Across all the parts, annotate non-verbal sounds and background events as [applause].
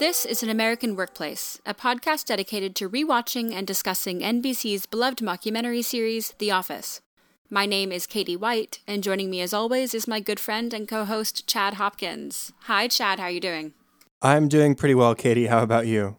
This is An American Workplace, a podcast dedicated to rewatching and discussing NBC's beloved mockumentary series, The Office. My name is Katie White, and joining me as always is my good friend and co-host Chad Hopkins. Hi, Chad. How are you doing? I'm doing pretty well, Katie. How about you?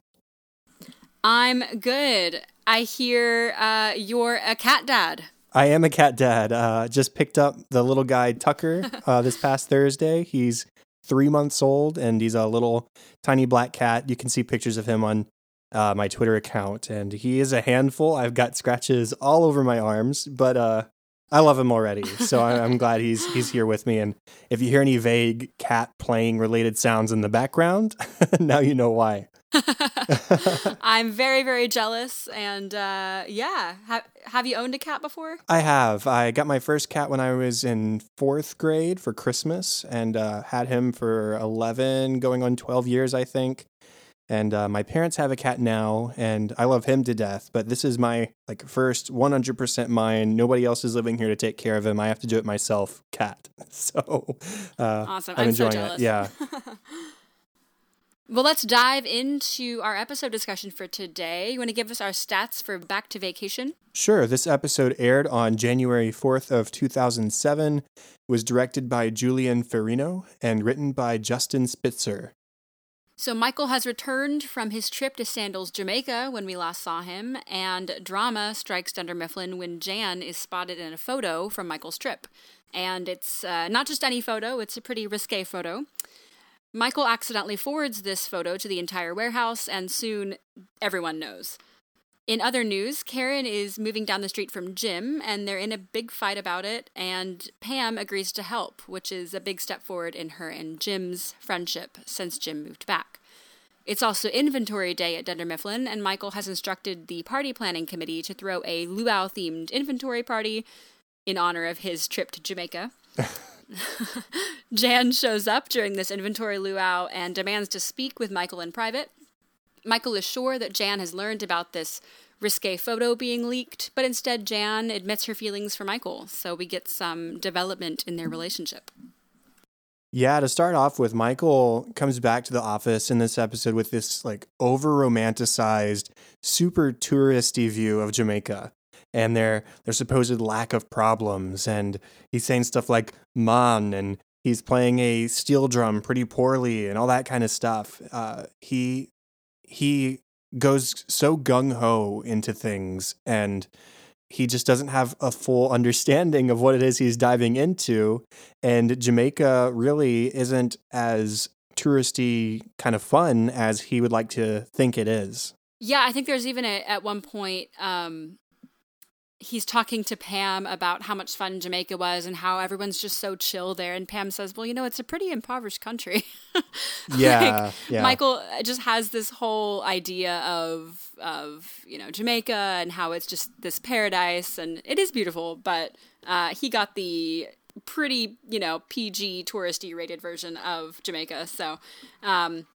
I'm good. I hear uh, you're a cat dad. I am a cat dad. Uh, just picked up the little guy Tucker [laughs] uh, this past Thursday. He's three months old and he's a little tiny black cat. You can see pictures of him on uh, my Twitter account, and he is a handful. I've got scratches all over my arms, but uh, I love him already. So I'm glad he's he's here with me. And if you hear any vague cat playing related sounds in the background, [laughs] now you know why. [laughs] [laughs] I'm very, very jealous. And uh, yeah, ha- have you owned a cat before? I have. I got my first cat when I was in fourth grade for Christmas and uh, had him for 11, going on 12 years, I think. And uh, my parents have a cat now, and I love him to death. But this is my like first 100% mine. Nobody else is living here to take care of him. I have to do it myself. Cat. [laughs] So uh, awesome. I'm, I'm enjoying so it. Yeah. Well, let's dive into our episode discussion for today. You want to give us our stats for Back to Vacation? Sure. This episode aired on January 4th of 2007, was directed by Julian Farino and written by Justin Spitzer. So Michael has returned from his trip to Sandals, Jamaica when we last saw him, and drama strikes Dunder Mifflin when Jan is spotted in a photo from Michael's trip. And it's uh, not just any photo, it's a pretty risque photo. Michael accidentally forwards this photo to the entire warehouse, and soon everyone knows. In other news, Karen is moving down the street from Jim, and they're in a big fight about it, and Pam agrees to help, which is a big step forward in her and Jim's friendship since Jim moved back. It's also inventory day at Dunder Mifflin, and Michael has instructed the party planning committee to throw a luau themed inventory party in honor of his trip to Jamaica. [laughs] [laughs] Jan shows up during this inventory luau and demands to speak with Michael in private. Michael is sure that Jan has learned about this risque photo being leaked, but instead Jan admits her feelings for Michael, so we get some development in their relationship. Yeah, to start off with, Michael comes back to the office in this episode with this like over romanticized, super touristy view of Jamaica and their their supposed lack of problems. And he's saying stuff like "man" and he's playing a steel drum pretty poorly and all that kind of stuff. Uh, he he goes so gung ho into things and he just doesn't have a full understanding of what it is he's diving into. And Jamaica really isn't as touristy kind of fun as he would like to think it is. Yeah, I think there's even a, at one point um, he's talking to Pam about how much fun Jamaica was and how everyone's just so chill there. And Pam says, "Well, you know, it's a pretty impoverished country." [laughs] yeah, like, yeah. Michael just has this whole idea of of you know Jamaica and how it's just this paradise, and it is beautiful. But uh, he got the pretty you know PG touristy rated version of Jamaica. So. Um,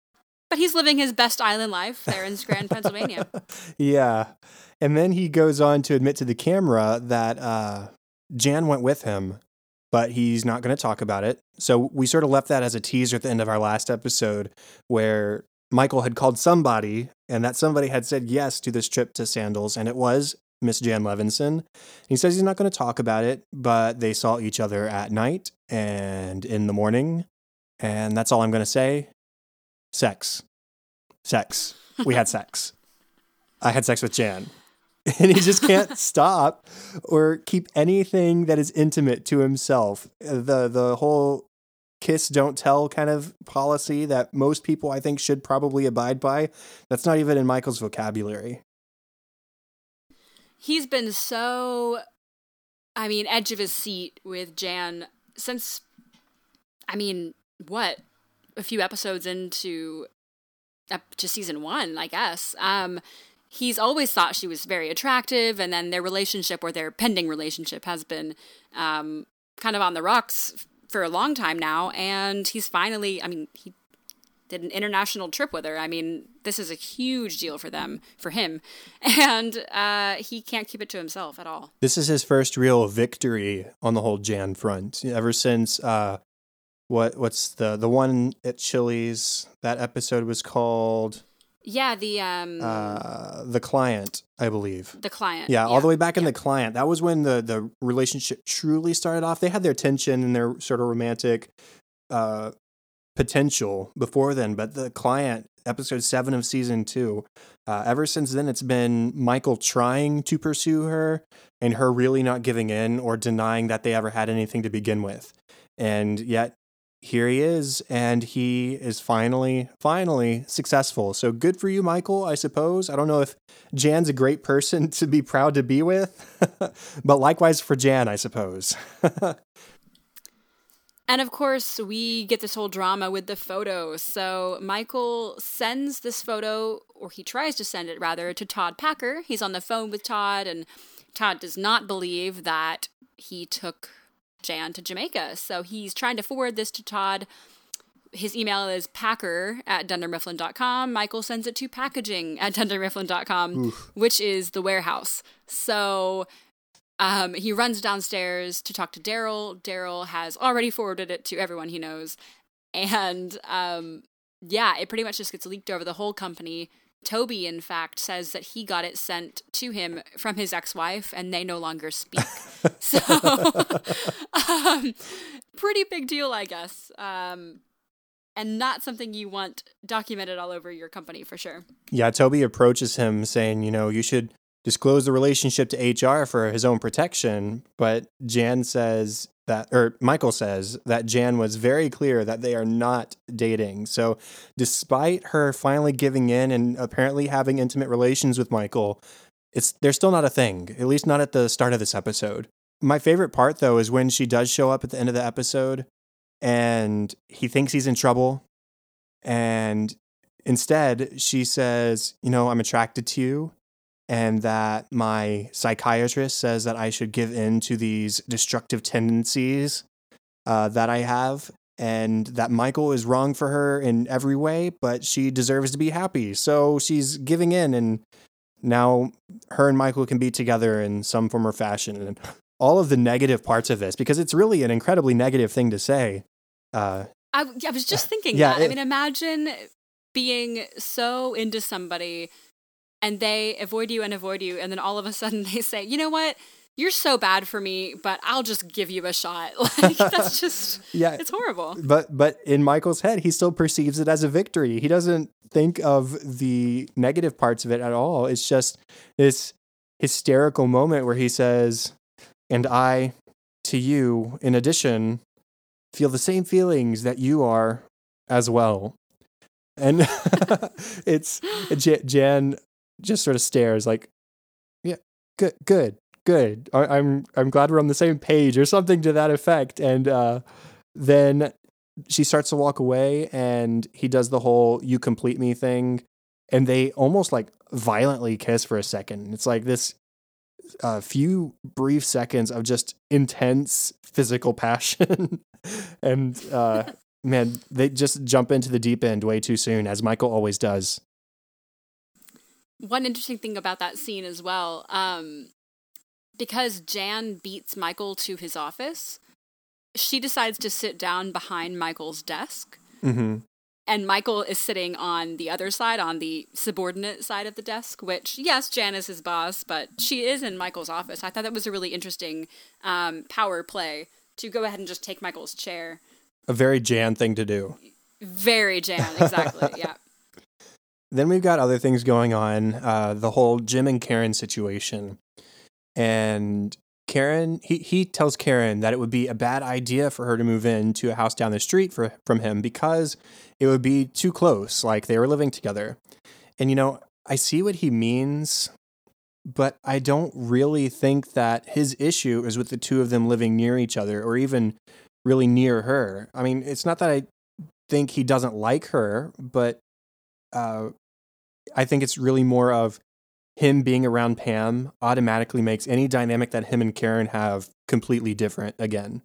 but he's living his best island life there in Scranton, Pennsylvania. [laughs] yeah. And then he goes on to admit to the camera that uh, Jan went with him, but he's not going to talk about it. So we sort of left that as a teaser at the end of our last episode where Michael had called somebody and that somebody had said yes to this trip to Sandals, and it was Miss Jan Levinson. He says he's not going to talk about it, but they saw each other at night and in the morning. And that's all I'm going to say. Sex. Sex. We had sex. I had sex with Jan. [laughs] and he just can't stop or keep anything that is intimate to himself. The the whole kiss don't tell kind of policy that most people I think should probably abide by. That's not even in Michael's vocabulary. He's been so I mean edge of his seat with Jan since I mean, what? A few episodes into up to season 1, I guess. Um he's always thought she was very attractive, and then their relationship or their pending relationship has been um, kind of on the rocks for a long time now. And he's finally, I mean, he did an international trip with her. I mean, this is a huge deal for them, for him, [laughs] and uh, he can't keep it to himself at all. This is his first real victory on the whole Jan front. Ever since uh, what what's the the one at Chili's? That episode was called Yeah, the um uh, the client, I believe. the client. Yeah, all the way back in yeah. the client. That was when the the relationship truly started off. They had their tension and their sort of romantic uh potential before then, but the client episode 7 of season 2. Uh, ever since then it's been Michael trying to pursue her and her really not giving in or denying that they ever had anything to begin with. And yet here he is and he is finally finally successful. So good for you Michael, I suppose. I don't know if Jan's a great person [laughs] to be proud to be with, [laughs] but likewise for Jan, I suppose. [laughs] And of course, we get this whole drama with the photo. So Michael sends this photo, or he tries to send it rather, to Todd Packer. He's on the phone with Todd, and Todd does not believe that he took Jan to Jamaica. So he's trying to forward this to Todd. His email is packer at dundermifflin.com. Michael sends it to packaging at dundermifflin.com, which is the warehouse. So um, he runs downstairs to talk to Darryl. Darryl has already forwarded it to everyone he knows. And um, yeah, it pretty much just gets leaked over the whole company. Toby, in fact, says that he got it sent to him from his ex wife and they no longer speak. [laughs] so, um, pretty big deal, I guess. Um, and not something you want documented all over your company for sure. yeah, Toby approaches him saying, you know, you should disclose the relationship to HR for his own protection, but Jan says that or Michael says that Jan was very clear that they are not dating. So, despite her finally giving in and apparently having intimate relations with Michael, it's they're still not a thing, at least not at the start of this episode. My favorite part though is when she does show up at the end of the episode and he thinks he's in trouble and instead she says, "You know, I'm attracted to you." And that my psychiatrist says that I should give in to these destructive tendencies uh, that I have, and that Michael is wrong for her in every way, but she deserves to be happy. So she's giving in, and now her and Michael can be together in some form or fashion. And all of the negative parts of this, because it's really an incredibly negative thing to say. Uh, I, I was just thinking Yeah, that. I mean, imagine being so into somebody and they avoid you and avoid you, and then all of a sudden they say, you know what? You're so bad for me, but I'll just give you a shot. [laughs] Like, that's [laughs] just, yeah, it's horrible. but but in Michael's head, he still perceives it as a victory. He doesn't think of the negative parts of it at all. It's just this hysterical moment where he says, "And I, to you, in addition, feel the same feelings that you are as well." And [laughs] it's Jan, Jan just sort of stares like, "Yeah, good, good, good. I, I'm I'm glad we're on the same page," or something to that effect. And uh, then she starts to walk away, and he does the whole "you complete me" thing, and they almost like violently kiss for a second. It's like this a few brief seconds of just intense physical passion [laughs] and uh [laughs] man they just jump into the deep end way too soon as michael always does One interesting thing about that scene as well, um, because Jan beats Michael to his office, she decides to sit down behind Michael's desk. mm-hmm. and Michael is sitting on the other side, on the subordinate side of the desk, which, yes, Jan is his boss, but she is in Michael's office. I thought that was a really interesting um, power play to go ahead and just take Michael's chair. a very jan thing to do Very Jan, exactly. [laughs] yeah. Then we've got other things going on uh the whole jim and karen situation. And karen he, he tells karen that it would be a bad idea for her to move into a house down the street for, from him because it would be too close like they were living together. And you know i see what he means but i don't really think that his issue is with the two of them living near each other or even really near her. I mean it's not that i think he doesn't like her but uh, I think it's really more of him being around Pam automatically makes any dynamic that him and Karen have completely different again.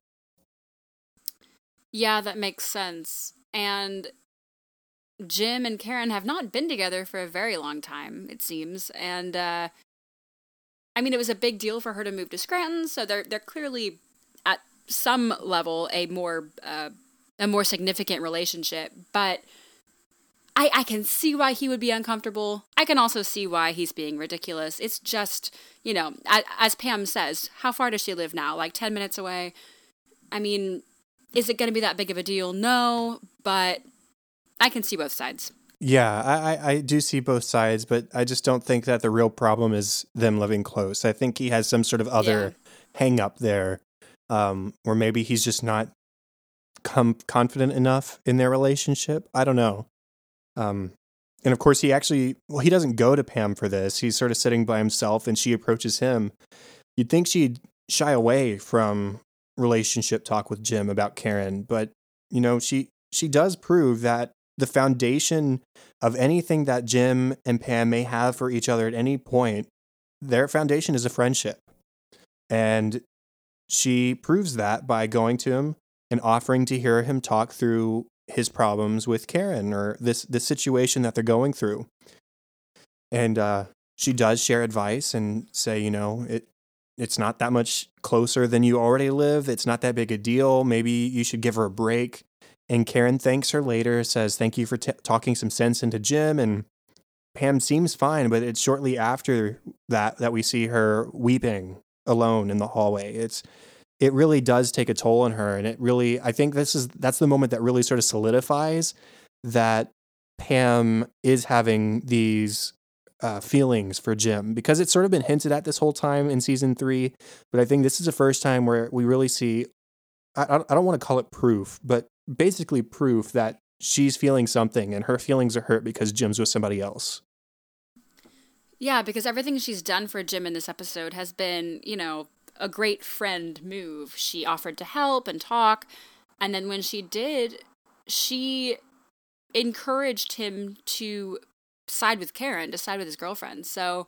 Yeah, that makes sense. And Jim and Karen have not been together for a very long time, it seems. And uh I mean it was a big deal for her to move to Scranton, so they're they're clearly at some level a more uh a more significant relationship. But I, I can see why he would be uncomfortable. I can also see why he's being ridiculous. It's just, you know, as, as Pam says, how far does she live now? Like 10 minutes away? I mean, is it going to be that big of a deal? No, but I can see both sides. Yeah, I, I do see both sides, but I just don't think that the real problem is them living close. I think he has some sort of other yeah. hang up there, um, or maybe he's just not com- confident enough in their relationship. I don't know. Um, and of course, he actually, well, he doesn't go to Pam for this. He's sort of sitting by himself and she approaches him. You'd think she'd shy away from relationship talk with Jim about Karen, but you know, she she does prove that the foundation of anything that Jim and Pam may have for each other at any point, their foundation is a friendship. And she proves that by going to him and offering to hear him talk through his problems with Karen or this this situation that they're going through. And uh, she does share advice and say, you know, it it's not that much closer than you already live. It's not that big a deal. Maybe you should give her a break. And Karen thanks her later, says, Thank you for t- talking some sense into Jim. And Pam seems fine, but it's shortly after that that we see her weeping alone in the hallway. It's it really does take a toll on her and it really i think this is that's the moment that really sort of solidifies that pam is having these uh, feelings for jim because it's sort of been hinted at this whole time in season three but i think this is the first time where we really see i, I don't want to call it proof but basically proof that she's feeling something and her feelings are hurt because jim's with somebody else. Yeah because everything she's done for jim in this episode has been you know a great friend move. She offered to help and talk. And then when she did, she encouraged him to side with Karen, to side with his girlfriend. So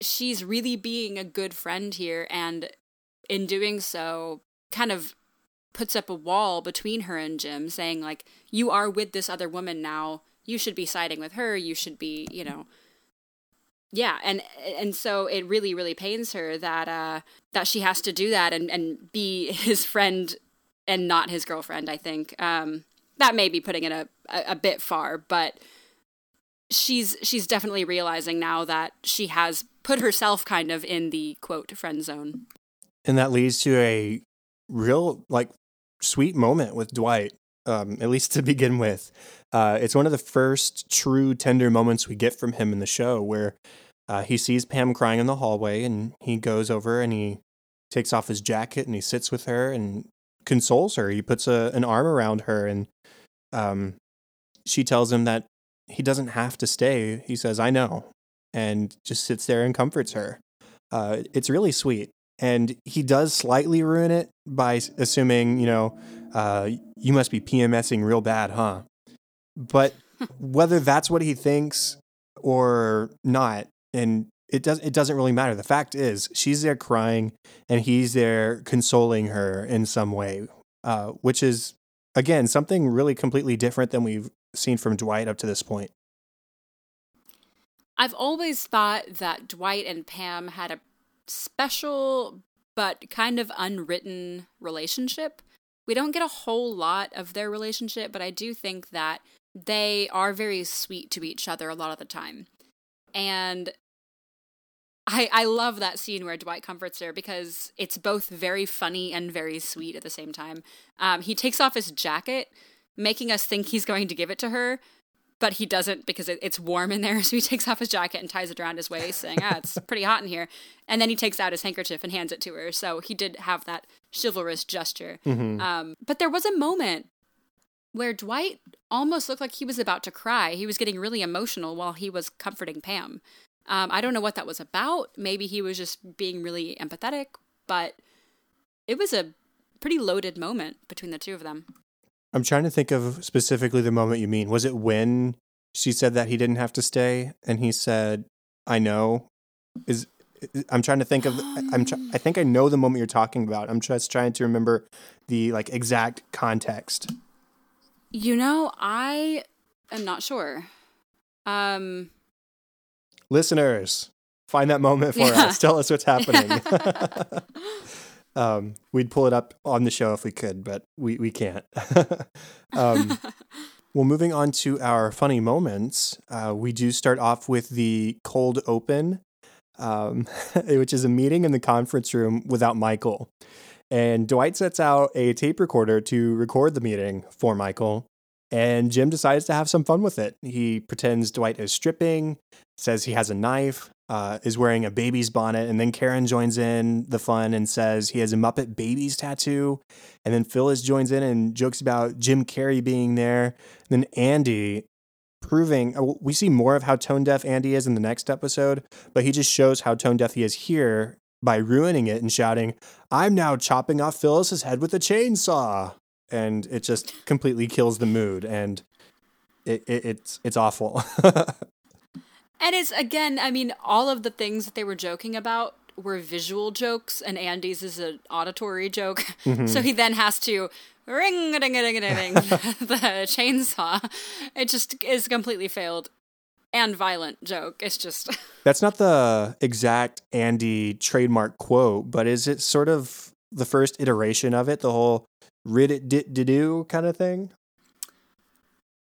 she's really being a good friend here. And in doing so, kind of puts up a wall between her and Jim, saying, like, you are with this other woman now. You should be siding with her. You should be, you know, yeah and and so it really really pains her that uh that she has to do that and and be [laughs] his friend and not his girlfriend i think. Um that may be putting it a a, a bit far but she's she's definitely realizing now that she has put herself kind of in the quote friend zone. And that leads to a real like sweet moment with dwight um, at least [laughs] to begin with. Uh, it's one of the first true tender moments we get from him in the show where uh, he sees Pam crying in the hallway and he goes over and he takes off his jacket and he sits with her and consoles her. He puts a, an arm around her and um, she tells him that he doesn't have to stay. He says, I know, and just sits there and comforts her. Uh, it's really sweet. And he does slightly ruin it by assuming, you know, uh, you must be PMSing real bad, huh? But [laughs] whether that's what he thinks or not, and it does it doesn't really matter. The fact is, she's there crying, and he's there consoling her in some way, uh, which is again something really completely different than we've seen from Dwight up to this point. I've always thought that Dwight and Pam had a special but kind of unwritten relationship we don't get a whole lot of their relationship, but I do think that they are very sweet to each other a lot of the time. And I I love that scene where Dwight comforts her because it's both very funny and very sweet at the same time. Um, he takes off his jacket, making us think he's going to give it to her, but he doesn't because it, it's warm in there. [laughs] So he takes off his jacket and ties it around his waist, saying, "Ah, it's pretty hot in here." And then he takes out his handkerchief and hands it to her. So he did have that chivalrous gesture. Mm-hmm. Um, but there was a moment where Dwight almost looked like he was about to cry. He was getting really emotional while he was comforting Pam. Um, I don't know what that was about. Maybe he was just being really empathetic, but it was a pretty loaded moment between the two of them. I'm trying to think of specifically the moment you mean. Was it when she said that he didn't have to stay and he said, "I know." Is I'm trying to think of I'm tr- I think I know the moment you're talking about. I'm just trying to remember the like exact context. You know, I am not sure. Um listeners, find that moment for [laughs] yeah. us. Tell us what's happening. [laughs] [laughs] Um, we'd pull it up on the show if we could, but we, we can't. [laughs] um, [laughs] well, moving on to our funny moments, uh, we do start off with the cold open, um, [laughs] which is a meeting in the conference room without Michael. And Dwight sets out a tape recorder to record the meeting for Michael. And Jim decides to have some fun with it. He pretends Dwight is stripping, says he has a knife, uh, is wearing a baby's bonnet. And then Karen joins in the fun and says he has a Muppet Babies tattoo. And then Phyllis joins in and jokes about Jim Carrey being there. And then Andy proving uh, we see more of how tone deaf Andy is in the next episode, but he just shows how tone deaf he is here by ruining it and shouting, I'm now chopping off Phyllis's head with a chainsaw. And it just completely kills the mood. And it, it, it's it's awful. [laughs] And it's again, I mean, all of the things that they were joking about were visual jokes, and Andy's is an auditory joke. [laughs] Mm-hmm. So he then has to ring a ding a ding a ding [laughs] the chainsaw. It just is completely failed and violent joke. It's just [laughs] That's not the exact Andy trademark quote, but is it sort of the first iteration of it, the whole rid it dit do kind of thing?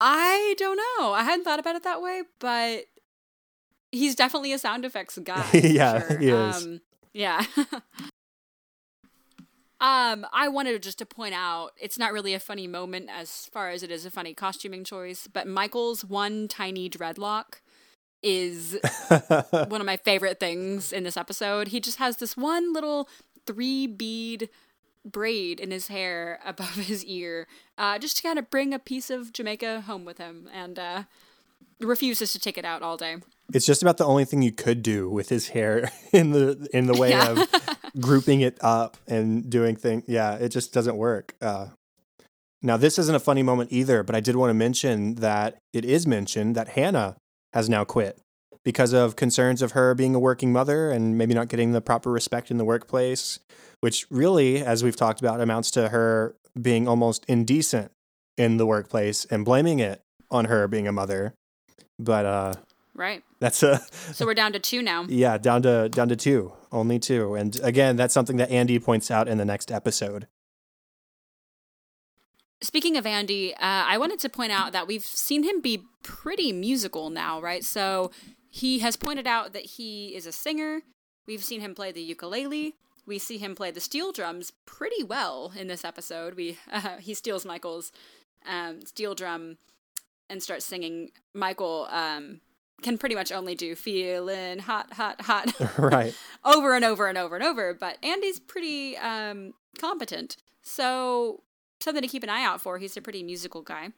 I don't know. I hadn't thought about it that way, but he's definitely a sound effects [laughs] guy. yeah, sure. he is. Um, yeah. [laughs] um, I wanted just to point out it's not really a funny moment as far as it is a funny costuming choice, but Michael's one tiny dreadlock is [laughs] one of my favorite things in this episode. He just has this one little three bead braid in his hair above his ear, uh, just to kind of bring a piece of Jamaica home with him, and uh, refuses to take it out all day. It's just about the only thing you could do with his hair [laughs] in the in the way yeah. of [laughs] grouping it up and doing things. Yeah, it just doesn't work. Uh, now, this isn't a funny moment either, but I did want to mention that it is mentioned that Hannah has now quit because of concerns of her being a working mother and maybe not getting the proper respect in the workplace, which really, as we've talked about, amounts to her being almost indecent in the workplace and blaming it on her being a mother. But uh, Right. That's a So we're down to two now. Yeah, down to down to two. Only two. And again, that's something that Andy points out in the next episode. Speaking of Andy, uh, I wanted to point out that we've seen him be pretty musical now, right? So he has pointed out that he is a singer. We've seen him play the ukulele. We see him play the steel drums pretty well in this episode. We [laughs] uh, he steals Michael's um, steel drum and starts singing. Michael um, can pretty much only do feeling hot, hot, hot. [laughs] right. [laughs] over and over and over and over. But Andy's pretty um, competent. So something to keep an eye out for. He's a pretty musical guy.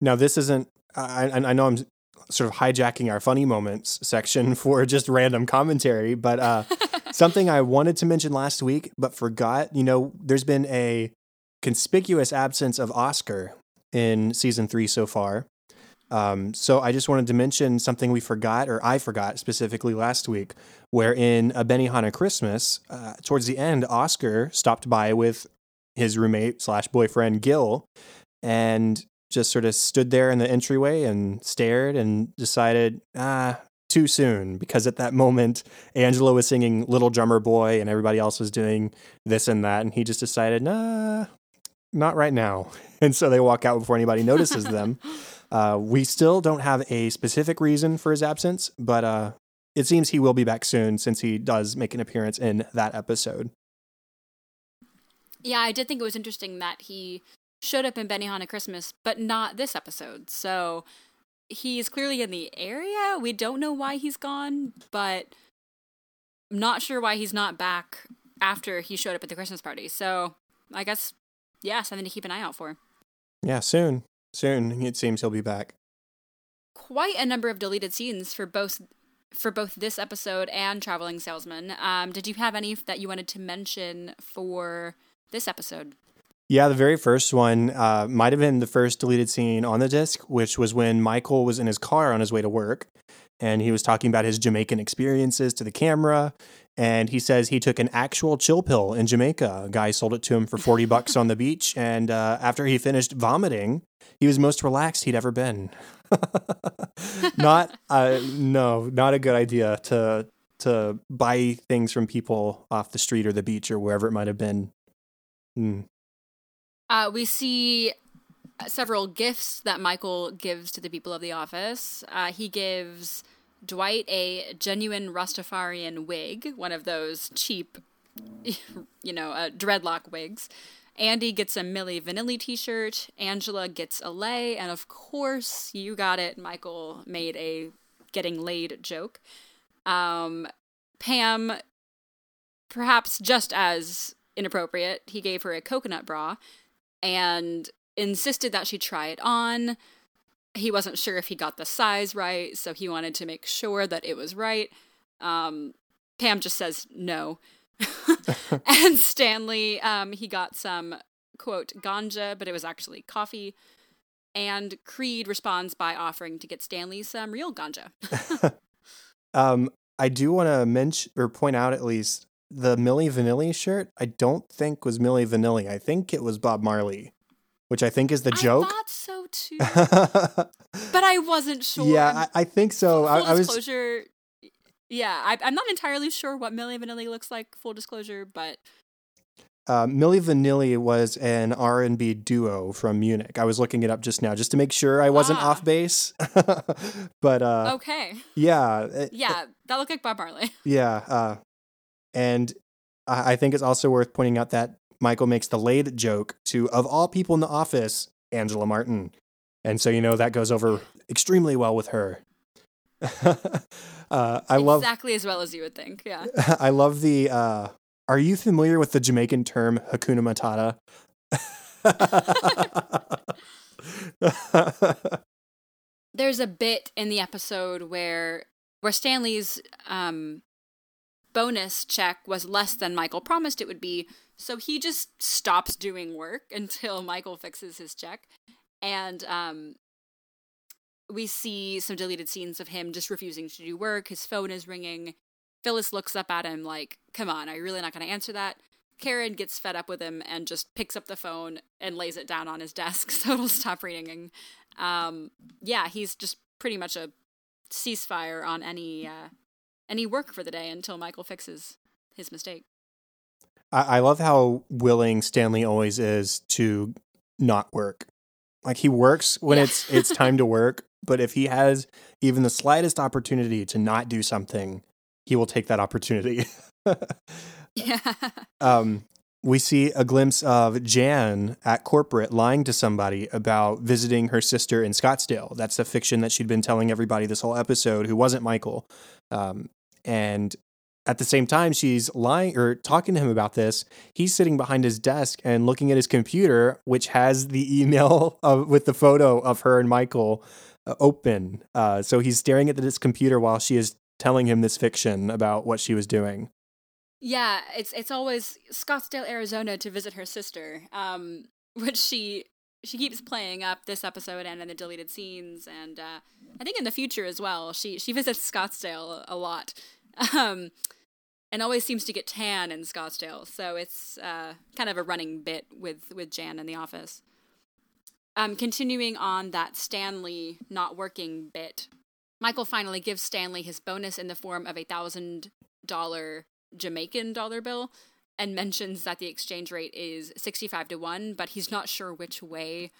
Now, this isn't, I, I know I'm sort of hijacking our funny moments section [laughs] for just random commentary, but uh, something I wanted to mention last week but forgot. You know, there's been a conspicuous absence of Oscar in season three so far. Um, so I just wanted to mention something we forgot, or I forgot specifically last week, where in a Benihana Christmas, uh, towards the end, Oscar stopped by with his roommate slash boyfriend Gil, and just sort of stood there in the entryway and stared and decided, ah, too soon, because at that moment Angela was singing "Little Drummer Boy" and everybody else was doing this and that, and he just decided, nah, not right now. [laughs] And so they walk out before anybody notices them. [laughs] Uh, we still don't have a specific reason for his absence, but uh, it seems he will be back soon since he does make an appearance in that episode. Yeah, I did think it was interesting that he showed up in Benihana Christmas, but not this episode. So he's clearly in the area. We don't know why he's gone, but I'm not sure why he's not back after he showed up at the Christmas party. So I guess, yeah, something to keep an eye out for. Yeah, soon. Soon, it seems he'll be back. Quite a number of deleted scenes for both for both this episode and Traveling Salesman. Um, did you have any that you wanted to mention for this episode? Yeah, the very first one uh, might have been the first deleted scene on the disc, which was when Michael was in his car on his way to work and he was talking about his Jamaican experiences to the camera. And he says he took an actual chill pill in Jamaica. A guy sold it to him for 40 bucks on the [laughs] beach. And uh, after he finished vomiting, he was most relaxed he'd ever been. [laughs] not, uh, no, not a good idea to to buy things from people off the street or the beach or wherever it might have been. Mm. Uh, we see several gifts that Michael gives to the people of the office. Uh, he gives Dwight a genuine Rastafarian wig, one of those cheap, [laughs] you know, uh, dreadlock wigs. Andy gets a Milli Vanilli t shirt. Angela gets a lei. And of course, you got it. Michael made a getting laid joke. Um, Pam, perhaps just as inappropriate, he gave her a coconut bra and insisted that she try it on. He wasn't sure if he got the size right, so he wanted to make sure that it was right. Um, Pam just says no. [laughs] and Stanley, um, he got some quote ganja, but it was actually coffee. And Creed responds by offering to get Stanley some real ganja. [laughs] um, I do want to mention or point out at least the Milli Vanilli shirt. I don't think was Milli Vanilli. I think it was Bob Marley, which I think is the joke. I thought so [laughs] too, but I wasn't sure. Yeah, I, I think so. Full I, I was yeah, I, am not entirely sure what Milli Vanilli looks like. Full disclosure, but uh, Milli Vanilli was an R and B duo from Munich. I was looking it up just now, just to make sure I wasn't ah. off base. [laughs] but uh, okay, yeah, it, yeah, that looked like Bob Marley. Yeah, uh, and I, I think it's also worth pointing out that Michael makes the laid joke to, of all people in the office, Angela Martin, and so you know that goes over extremely well with her. [laughs] uh, I love exactly as well as you would think. Yeah, [laughs] I love the. Uh, are you familiar with the Jamaican term Hakuna Matata? [laughs] There's a bit in the episode where where Stanley's um, bonus check was less than Michael promised it would be, so he just stops doing work [laughs] until Michael fixes his check. And um, we see some deleted scenes of him just refusing to do work. His phone is ringing. Phyllis looks up at him like, Come on, are you really not going to answer that? Karen gets fed up with him and just picks up the phone and lays it down on his desk [laughs] so it'll stop ringing. Um, yeah, he's just pretty much a ceasefire on any uh, any work for the day until Michael fixes his mistake. I, I love how willing Stanley always is to not work. Like he works when yeah. it's it's time to [laughs] work, but if he has even the slightest opportunity to not do something, he will take that opportunity. [laughs] yeah. Um, we see a glimpse of Jan at corporate lying to somebody about visiting her sister in Scottsdale. That's the fiction that she'd been telling everybody this whole episode, who wasn't Michael. Um, and at the same time, she's lying or talking to him about this. He's sitting behind his desk and looking at his computer, which has the email [laughs] of, with the photo of her and Michael uh, open. Uh, so he's staring at this computer while she is telling him this fiction about what she was doing. Yeah, it's it's always Scottsdale, Arizona, to visit her sister, um, [laughs] which she she keeps playing up this episode and in the deleted scenes, and uh, I think in the future as well. She she visits Scottsdale a, lot, [laughs] um, and always seems to get tan in Scottsdale. So it's uh, kind of a running bit with with Jan in the office. Um, continuing on that Stanley not working bit, Michael finally gives Stanley his bonus in the form of a thousand dollar Jamaican dollar bill and mentions that the exchange rate is 65 to 1, but he's not sure which way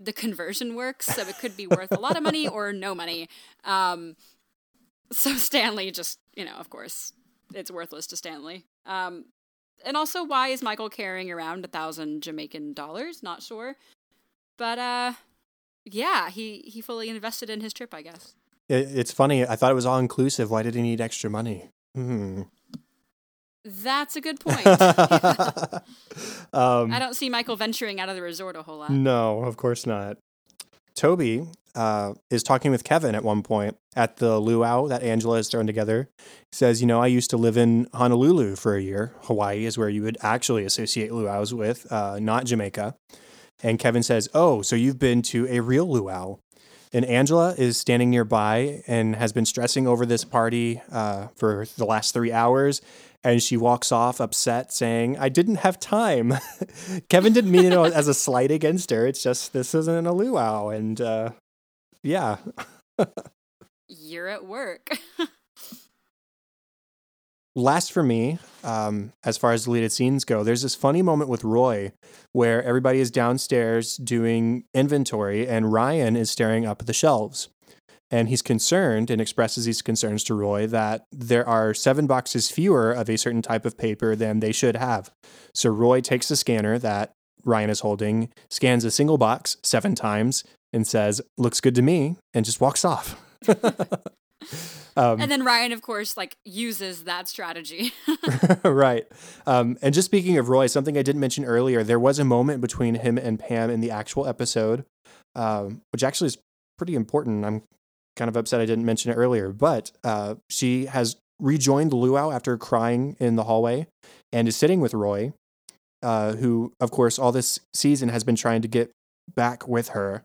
the conversion works. So it could be worth a lot of money or no money. Um, so Stanley just, you know, of course, it's worthless to Stanley. Um, and also, why is Michael carrying around a thousand Jamaican dollars? Not sure. But uh, yeah, he he fully invested in his trip, I guess. It, it's funny. I thought it was all inclusive. Why did he need extra money? Hmm. That's a good [laughs] point. um, I don't see Michael venturing out of the resort a whole lot. No, of course not. Toby uh, is talking with Kevin at one point at the luau that Angela is throwing together. He says, You know, I used to live in Honolulu for a year. Hawaii is where you would actually associate luau's with, uh, not Jamaica. And Kevin says, Oh, so you've been to a real luau. And Angela is standing nearby and has been stressing over this party uh, for the last three hours. And she walks off upset, saying, I didn't have time. [laughs] Kevin didn't mean it as a slight against her. It's just, this isn't a luau. And uh, yeah. [laughs] You're at work. last for me, um, as far as deleted scenes go, there's this funny moment with Roy where everybody is downstairs doing inventory and Ryan is staring up at the shelves. And he's concerned and expresses these concerns to Roy that there are seven boxes fewer of a certain type of paper than they should have. So Roy takes the scanner that Ryan is holding, scans a single box seven times, and says, Looks good to me, and just walks off. [laughs] Um, and then Ryan, of course, like uses that strategy. [laughs] right. Um, and just speaking of Roy, something I didn't mention earlier, there was a moment between him and Pam in the actual episode, um, which actually is pretty important. I'm kind of upset I didn't mention it earlier, but uh, she has rejoined Luau after crying in the hallway and is sitting with Roy, uh, who, of course, all this season has been trying to get back with her.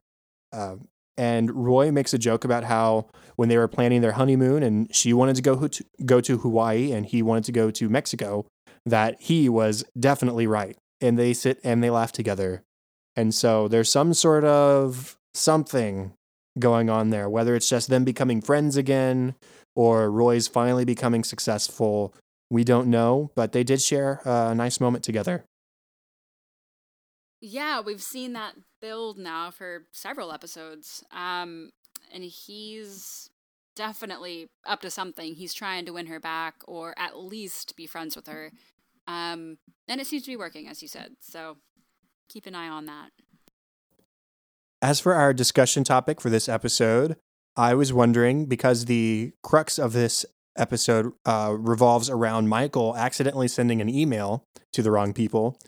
Uh, and Roy makes a joke about how when they were planning their honeymoon and she wanted to go to, go to Hawaii and he wanted to go to Mexico, that he was definitely right. And they sit and they laugh together. And so there's some sort of something going on there, whether it's just them becoming friends again or Roy's finally becoming successful. We don't know, but they did share a nice moment together. Yeah, we've seen that build now for several episodes. Um, and he's definitely up to something. He's trying to win her back or at least be friends with her. Um, and it seems to be working, as you said. So keep an eye on that. As for our discussion topic for this episode, I was wondering because the crux of this episode uh, revolves around Michael accidentally sending an email to the wrong people.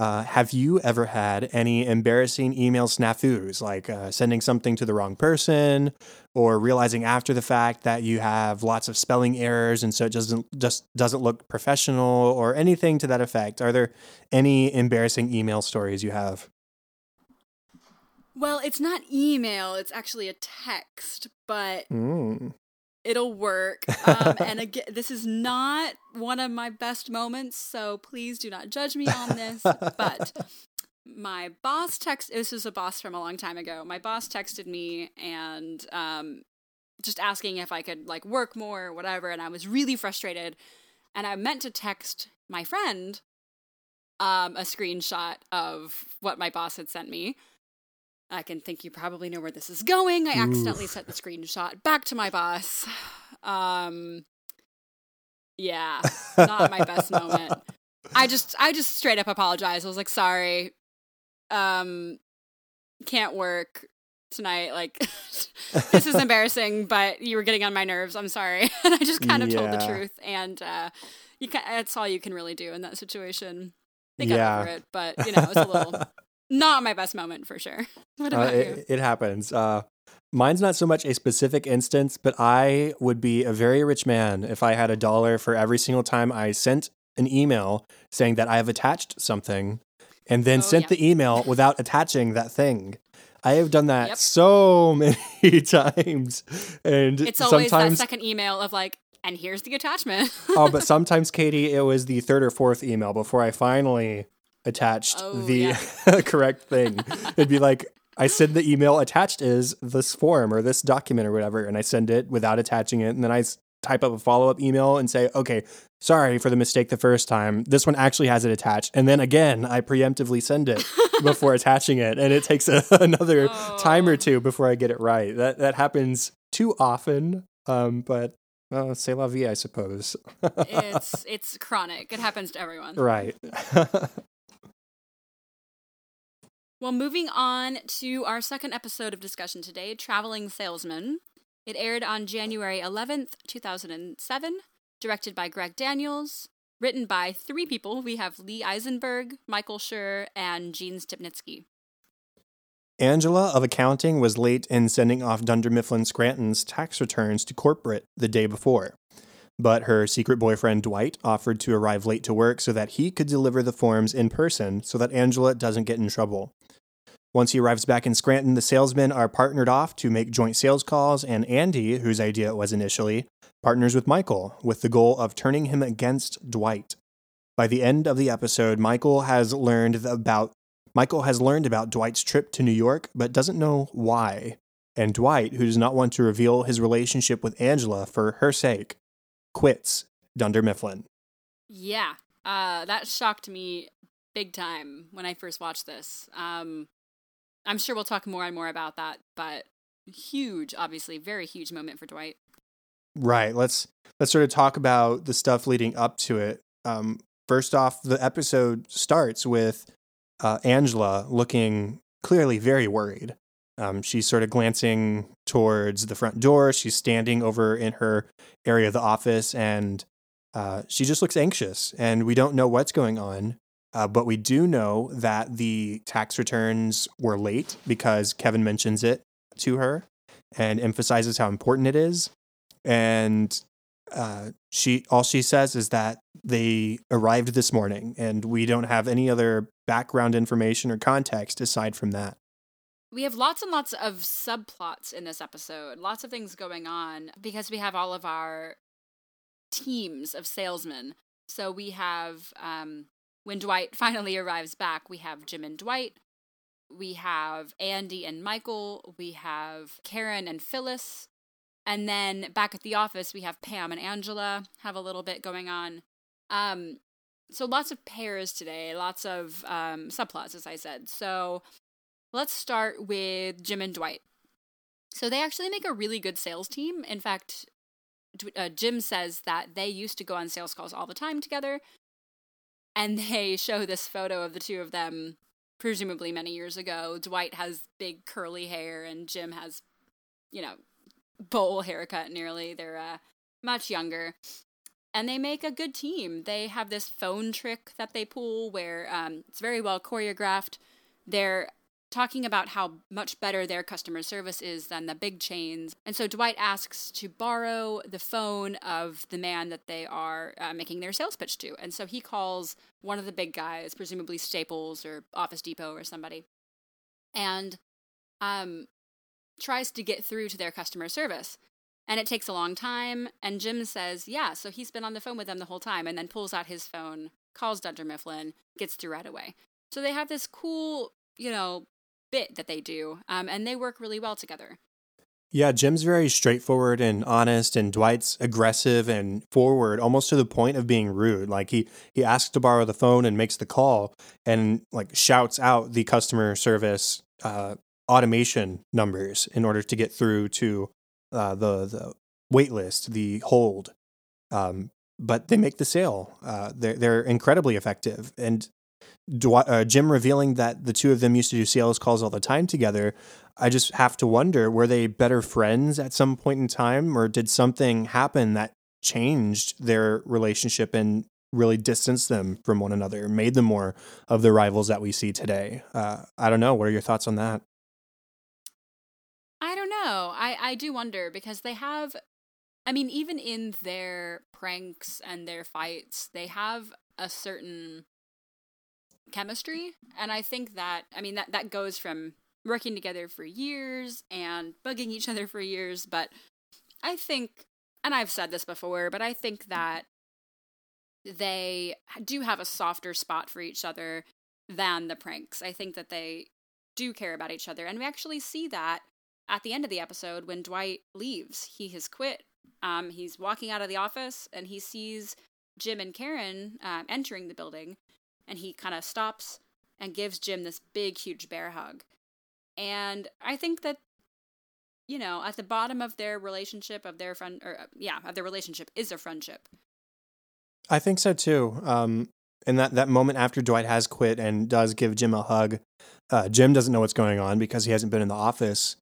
Uh, have you ever had any embarrassing email snafus, like uh, sending something to the wrong person, or realizing after the fact that you have lots of spelling errors and so it doesn't just doesn't look professional, or anything to that effect? Are there any embarrassing email stories you have? Well, it's not email; it's actually a text, but mm it'll work. Um, and [laughs] again, this is not one of my best moments, so please do not judge me on this. But my boss text this was a boss from a long time ago. My boss texted me and um, just asking if I could like work more or whatever, and I was really frustrated. And I meant to text my friend um, a screenshot of what my boss had sent me. I can think you probably know where this is going. I accidentally sent the screenshot back to my boss. Um, yeah, not my best moment. I [laughs] just, I just straight up apologized. I was like, sorry, um, can't work tonight. Like, [laughs] this is [laughs] embarrassing, but you were getting on my nerves. I'm sorry. and I just kind of yeah. told the truth, and uh, you can, that's all you can really do in that situation. They got yeah. over it, but you know, it's a little not my best moment for sure. [laughs] What about uh, it, you? It happens. Uh, mine's not so much a specific instance, but I would be a very rich man if I had a dollar for every single time I sent an email saying that I have attached something and then oh, sent yeah. the email without attaching that thing. I have done that yep. so [laughs] many times. And it's always sometimes, that second email of like, and here's the attachment. oh, but [laughs] sometimes, Katie, it was the third or fourth email before I finally attached oh, the yeah. [laughs] correct thing. It'd be like, I send the email attached is this form or this document or whatever, and I send it without attaching it. And then I type up a follow up email and say, okay, sorry for the mistake the first time. This one actually has it attached. And then again, I preemptively send it [laughs] before attaching it. And it takes a, [laughs] another oh. time or two before I get it right. That, that happens too often. Um, but well, c'est la vie, I suppose. it's it's chronic. It happens to everyone. Right. Well, moving on to our second episode of discussion today Traveling Salesman. It aired on January 11th, 2007, directed by Greg Daniels, written by three people. We have Lee Eisenberg, Michael Schur, and Gene Stupnitsky. Angela of accounting was late in sending off Dunder Mifflin Scranton's tax returns to corporate the day before. But her secret boyfriend Dwight offered to arrive late to work so that he could deliver the forms in person so that Angela doesn't get in trouble. Once he arrives back in Scranton, the salesmen are partnered off to make joint sales calls, and Andy, whose idea it was initially, partners with Michael with the goal of turning him against Dwight. By the end of the episode, Michael has learned about Michael has learned about Dwight's trip to New York, but doesn't know why. And Dwight, who does not want to reveal his relationship with Angela for her sake, quits Dunder Mifflin. Yeah, uh, that shocked me big time when I first watched this. Um, I'm sure we'll talk more and more about that, but huge, obviously, very huge moment for Dwight. Right. Let's let's sort of talk about the stuff leading up to it. Um, first off, the episode starts with uh, Angela looking clearly very worried. Um, she's sort of glancing towards the front door. She's standing over in her area of the office, and uh, she just looks anxious. And we don't know what's going on, uh, but we do know that the tax returns were late because Kevin mentions it to her and emphasizes how important it is. And uh, she all she says is that they arrived this morning, and we don't have any other background information or context aside from that. We have lots and lots of subplots in this episode, lots of things going on because we have all of our teams of salesmen. So we have um, when Dwight [laughs] finally arrives back, we have Jim and Dwight. We have Andy and Michael. We have Karen and Phyllis. And then back at the office, we have Pam and Angela have a little bit going on. Um, so lots of pairs today, lots of um, subplots, as I said. So let's start with Jim and Dwight. So they actually make a really good sales team. In fact, uh, Jim says that they used to go on sales calls all the time together. And they [laughs] show this photo of the two of them, presumably many years ago. Dwight has big curly hair, and Jim has, you know, bowl haircut nearly. They're uh, much younger. And they make a good team. They have this phone trick that they pull where um, it's very well choreographed. They're talking about how much better their customer service is than the big chains. And so Dwight asks to borrow the phone of the man that they are uh, making their sales pitch to. And so he calls one of the big guys, presumably Staples or Office Depot or somebody, and um, tries to get through to their customer service. And it takes a long time. And Jim says, Yeah, so he's been on the phone with them the whole time, and then pulls out his phone, calls Dunder Mifflin, gets through right away. So they have this cool, you know, bit that they do, um, and they work really well together. Yeah, Jim's very straightforward and honest, and Dwight's aggressive and forward, almost to the point of being rude. Like he he asks to borrow the phone and makes the call, and like shouts out the customer service uh, automation numbers in order to get through to uh, the the wait list, the hold. Um, but they make the sale. Uh, they're they're incredibly effective, and uh, Jim revealing that the two of them used to do sales calls all the time together, I just have to wonder were they better friends at some point in time, or did something happen that changed their relationship and really distanced them from one another, made them more of the rivals that we see today? Uh, I don't know. What are your thoughts on that? I don't know. I, I do wonder because they have, I mean, even in their pranks and their fights, they have a certain chemistry. And I think that, I mean, that, that goes from working together for years and bugging each other for years. But I think, and I've said this before, but I think that they do have a softer spot for each other than the pranks. I think that they do care about each other. And we actually see that at the end of the episode when Dwight leaves. He has quit. Um, he's walking out of the office and he sees Jim and Karen uh, entering the building and he kind of stops and gives Jim this big, huge bear hug. And I think that, you know, at the bottom of their relationship, of their friend, or yeah, of their relationship is a friendship. I think so too. Um, and that, that moment after Dwight has quit and does give Jim a hug, uh, Jim doesn't know what's going on because he hasn't been in the office.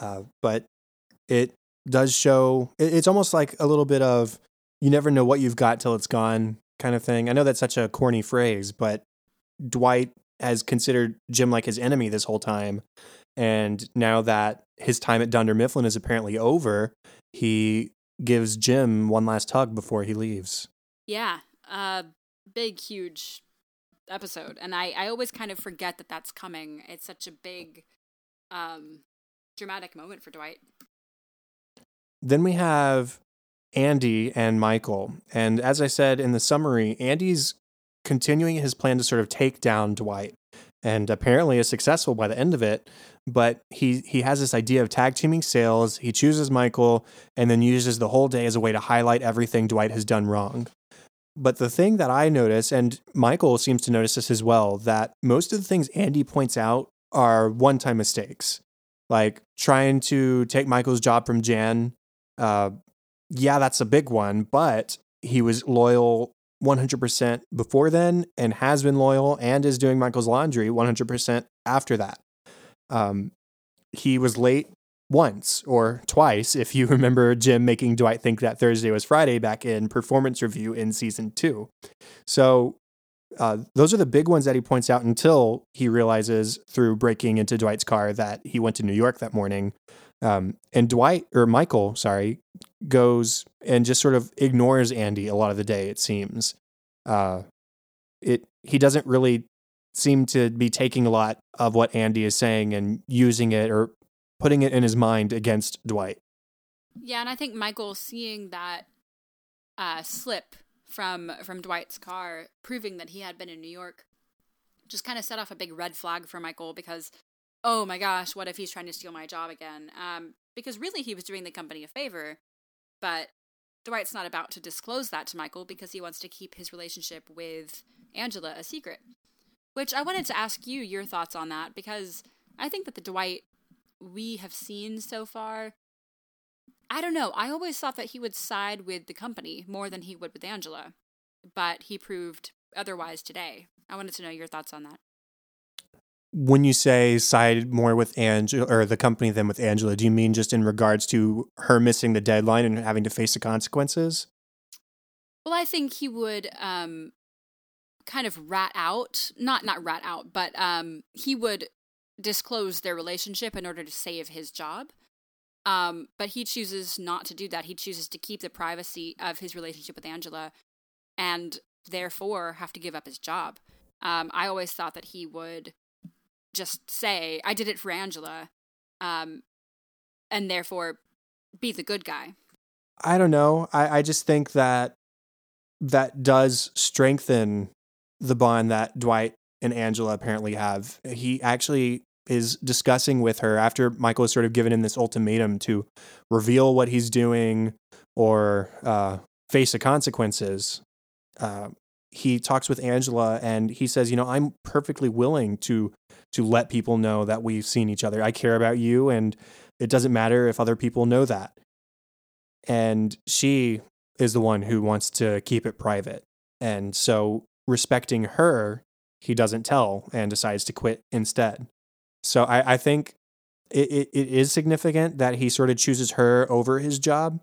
Uh, but it does show, it, it's almost like a little bit of you never know what you've got till it's gone kind of thing. I know that's such a corny phrase, but Dwight has considered Jim like his enemy this whole time. And now that his time at Dunder Mifflin is apparently over, he gives Jim one last hug before he leaves. Yeah. Uh, big, huge episode. And I, I always kind of forget that that's coming. It's such a big, um, dramatic moment for Dwight. Then we have Andy and Michael. And as I said in the summary, Andy's continuing his plan to sort of take down Dwight and apparently is successful by the end of it. But he, he has this idea of tag teaming sales. He chooses Michael and then uses the whole day as a way to highlight everything Dwight has done wrong. But the thing that I notice, and Michael seems to notice this as well, that most of the things Andy points out are one time mistakes. Like trying to take Michael's job from Jan. Uh, yeah, that's a big one, but he was loyal 100% before then and has been loyal and is doing Michael's laundry 100% after that. Um, he was late once or twice, if you [laughs] remember Jim making Dwight think that Thursday was Friday back in performance review in season two. So uh, those are the big ones that he points out until he realizes through breaking into Dwight's car that he went to New York that morning. Um, and Dwight, or Michael, sorry, goes and just sort of ignores Andy a lot of the day, it seems. Uh, it He doesn't really seem to be taking a lot of what Andy is saying and using it or putting it in his mind against Dwight. Yeah, and I think Michael seeing that uh, slip from from Dwight's car, proving that he had been in New York, just kind of set off a big red flag for Michael because, oh my gosh, what if he's trying to steal my job again? Um, because really he was doing the company a favor, but Dwight's not about to disclose that to Michael because he wants to keep his relationship with Angela a secret. Which I wanted to ask you your thoughts on that because I think that the Dwight we have seen so far, I don't know. I always thought that he would side with the company more than he would with Angela, but he proved otherwise today. I wanted to know your thoughts on that. When you say side more with Angela or the company than with Angela, do you mean just in regards to her missing the deadline and having to face the consequences? Well, I think he would um, kind of rat out, not not rat out, but um, he would disclose their relationship in order to save his job. Um, but he chooses not to do that. He chooses to keep the privacy of his relationship with Angela and therefore have to give up his job. Um, I always thought that he would just say, I did it for Angela, um, and therefore be the good guy. I don't know. I, I just think that that does strengthen the bond that Dwight and Angela apparently have. He actually is discussing with her after Michael has sort of given him this ultimatum to reveal what he's doing or uh, face the consequences. Uh, he talks with Angela and he says, "You know, I'm perfectly willing to to let people know that we've seen each other. I care about you, and it doesn't matter if other people know that." And she is the one who wants to keep it private, and so respecting her, he doesn't tell and decides to quit instead. So I, I think it, it, it is significant that he sort of chooses her over his job,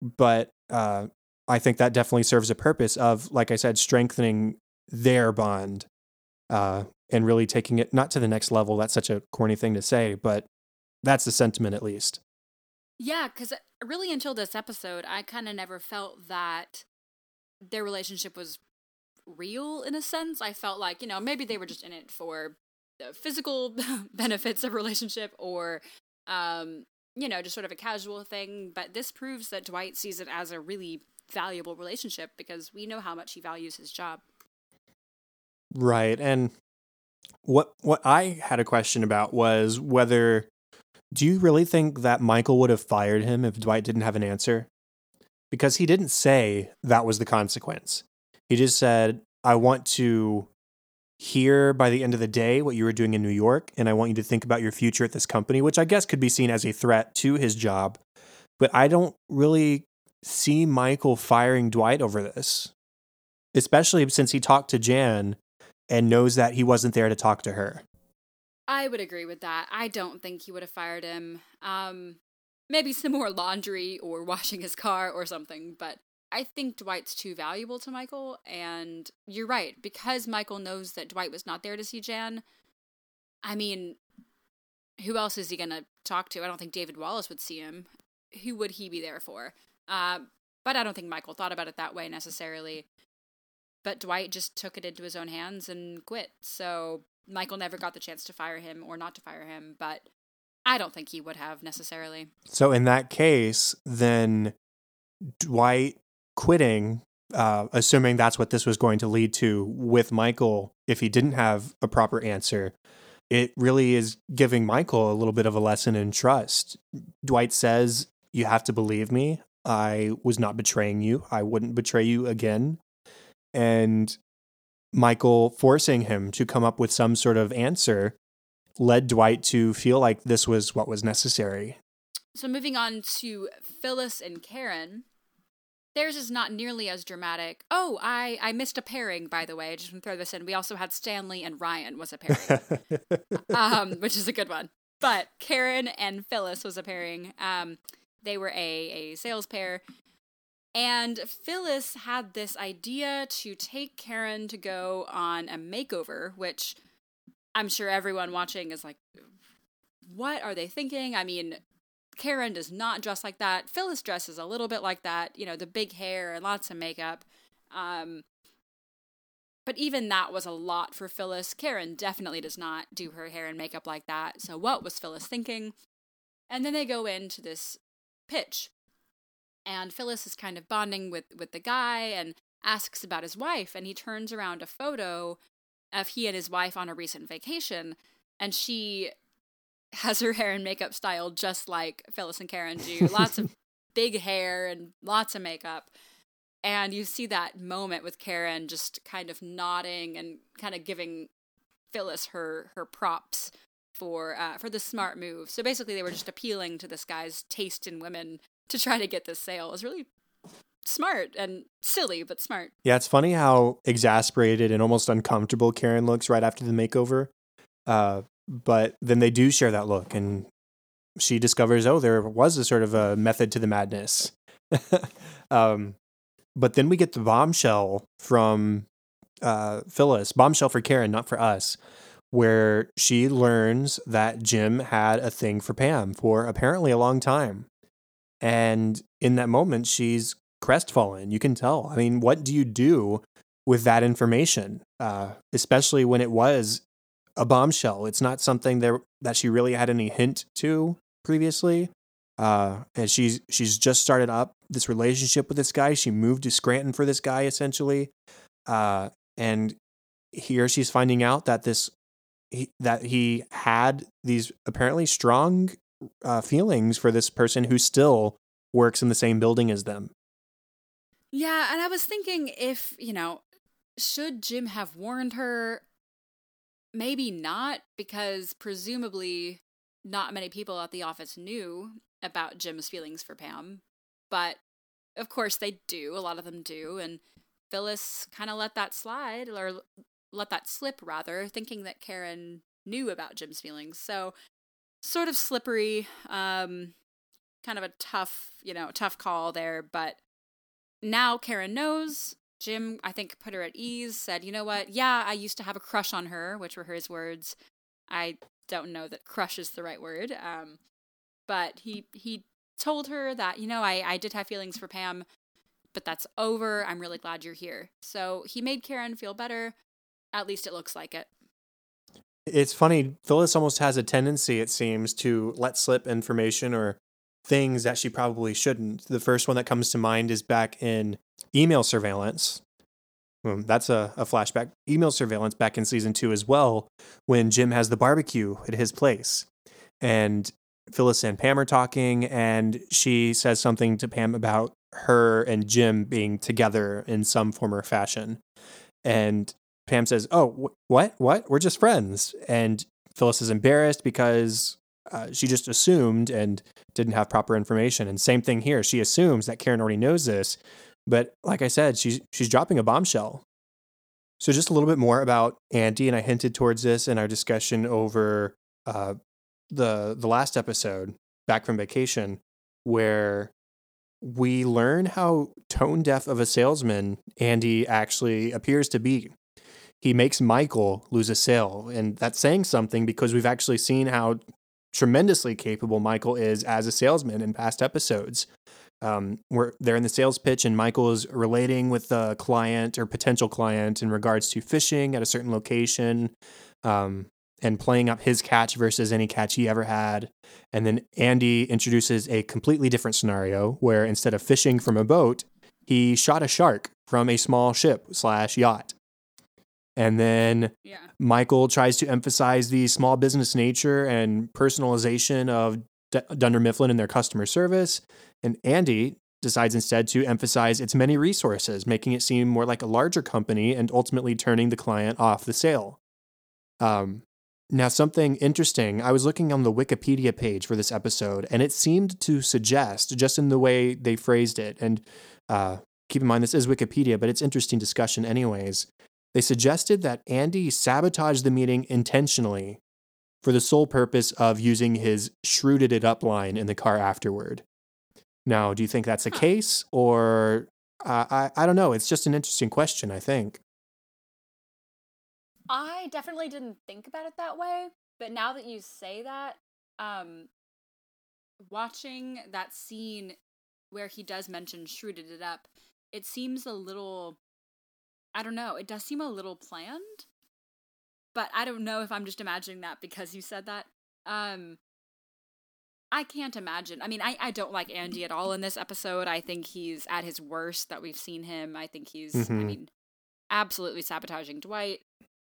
but uh, I think that definitely serves a purpose of, like I said, strengthening their bond uh, and really taking it not to the next level. That's such a corny thing to say, but that's the sentiment at least. Yeah, because uh, really until this episode, I kind of never felt that their relationship was real in a sense. I felt like, you know, maybe they were just in it for the physical [laughs] benefits of relationship or um, you know, just sort of a casual thing, but this proves that Dwight sees it as a really valuable relationship because we know how much he values his job. Right. And what what I had a question about was whether do you really think that Michael would have fired him if Dwight didn't have an answer? Because he didn't say that was the consequence. He just said, I want to hear by the end of the day what you were doing in New York, and I want you to think about your future at this company, which I guess could be seen as a threat to his job. But I don't really see Michael firing Dwight over this, especially since he talked to Jan and knows that he wasn't there to talk to her. I would agree with that. I don't think he would have fired him. Um, maybe some more laundry or [laughs] washing his car or something, but I think Dwight's too valuable to Michael, and you're right because Michael knows that Dwight was not there to see Jan. I mean, who else is he gonna talk to? I don't think David Wallace would see him. Who would he be there for? Uh, but I don't think Michael thought about it that way necessarily. But Dwight just took it into his own hands and quit. So Michael never got the chance to fire him or not to fire him, but I don't think he would have necessarily. So in that case, then Dwight quitting, uh, assuming that's what this was going to lead to with Michael, if he didn't have a proper answer, it really is giving Michael a little bit of a lesson in trust. Dwight says, You have to believe me. I was not betraying you. I wouldn't betray you again. And Michael forcing him to come up with some sort of answer led Dwight to feel like this was what was necessary. So moving on to Phyllis and Karen. Theirs is not nearly as dramatic. Oh, I, I missed a pairing, by the way. I just want to throw this in. We also had Stanley and Ryan was a pairing, [laughs] um, which is a good one. But Karen and Phyllis was a pairing. Um, they were a, a sales pair. And Phyllis had this idea to take Karen to go on a makeover, which I'm sure everyone watching is like, what are they thinking? I mean, Karen does not dress like that. Phyllis dresses a little bit like that, you know, the big hair and lots of makeup. Um, but even that was a lot for Phyllis. Karen definitely does not do her hair and makeup like that. So, what was Phyllis thinking? And then they go into this pitch. And Phyllis is kind of bonding with, with the guy and asks about his wife. And he turns around a photo of he and his wife on a recent vacation. And she has her hair and makeup styled just like Phyllis and Karen do. [laughs] Lots of big hair and lots of makeup. And you see that moment with Karen just kind of nodding and kind of giving Phyllis her her props for uh, for the smart move. So basically, they were just appealing to this guy's taste in women to try to get this sale. It was really smart and silly, but smart. Yeah, it's funny how exasperated and almost uncomfortable Karen looks right after the makeover. Uh, but then they do share that look, and she discovers, oh, there was a sort of a method to the madness. [laughs] um, but then we get the bombshell from uh, Phyllis, bombshell for Karen, not for us, where she learns that Jim had a thing for Pam for apparently a long time. And in that moment, she's crestfallen. You can tell. I mean, what do you do with that information, uh, especially when it was a bombshell? It's not something that that she really had any hint to previously. Uh, and she's she's just started up this relationship with this guy. She moved to Scranton for this guy essentially, uh, and here she's finding out that this he, that he had these apparently strong uh, feelings for this person who still works in the same building as them. Yeah, and I was thinking if you know, should Jim have warned her? Maybe not, because presumably not many people at the office knew about Jim's feelings for Pam, but of course they do. A lot of them do, and Phyllis kind of let that slide or let that slip rather, thinking that Karen knew about Jim's feelings. So sort of slippery, um, kind of a tough, you know, tough call there. But now Karen knows. Jim, I think, put her at ease. Said, "You know what? Yeah, I used to have a crush on her," which were his words. I don't know that crush is the right word. Um, but he he told her that you know I I did have feelings for Pam, but that's over. I'm really glad you're here. So he made Karen feel better. At least it looks like it. It's funny. Phyllis almost has a tendency, it seems, to let slip information or things that she probably shouldn't. The first one that comes to mind is back in email surveillance. Um, that's a, a flashback. Email surveillance back in season two as well, when Jim has the barbecue at his place. And Phyllis and Pam are talking, and she says something to Pam about her and Jim being together in some form or fashion. And Pam says, Oh, wh- what? What? We're just friends. And Phyllis is embarrassed because uh, she just assumed and didn't have proper information. And same thing here. She assumes that Karen already knows this. But like I said, she's, she's dropping a bombshell. So, just a little bit more about Andy, and I hinted towards this in our discussion over uh, the the last episode back from vacation where we learn how tone deaf of a salesman Andy actually appears to be. He makes Michael lose a sale, and that's saying something because we've actually seen how tremendously capable Michael is as a salesman in past episodes. Um, where they're in the sales pitch, and Michael is relating with the client or potential client in regards to fishing at a certain location. Um, and playing up his catch versus any catch he ever had. And then Andy introduces a completely different scenario where instead of fishing from a boat, he shot a shark from a small ship slash yacht. And then Yeah. Michael tries to emphasize the small business nature and personalization of D- Dunder Mifflin and their customer service. And Andy decides instead to emphasize its many resources, making it seem more like a larger company and ultimately turning the client off the sale. Um, now, something interesting, I was looking on the Wikipedia page for this episode, and it seemed to suggest, just in the way they phrased it, and uh, keep in mind this is Wikipedia, but it's interesting discussion, anyways. They suggested that Andy sabotaged the meeting intentionally for the sole purpose of using his Schruted it up line in the car afterward. Now, do you think that's the case, or uh, I I don't know? It's just an interesting question. I think. I definitely didn't think about it that way, but now that you say that, um, watching that scene where he does mention Schruted it up, it seems a little. I don't know. It does seem a little planned, but I don't know if I'm just imagining that because you said that. Um, I can't imagine. I mean, I, I don't like Andy at all in this episode. I think he's at his worst that we've seen him. I think he's, Mhm. I mean, absolutely sabotaging Dwight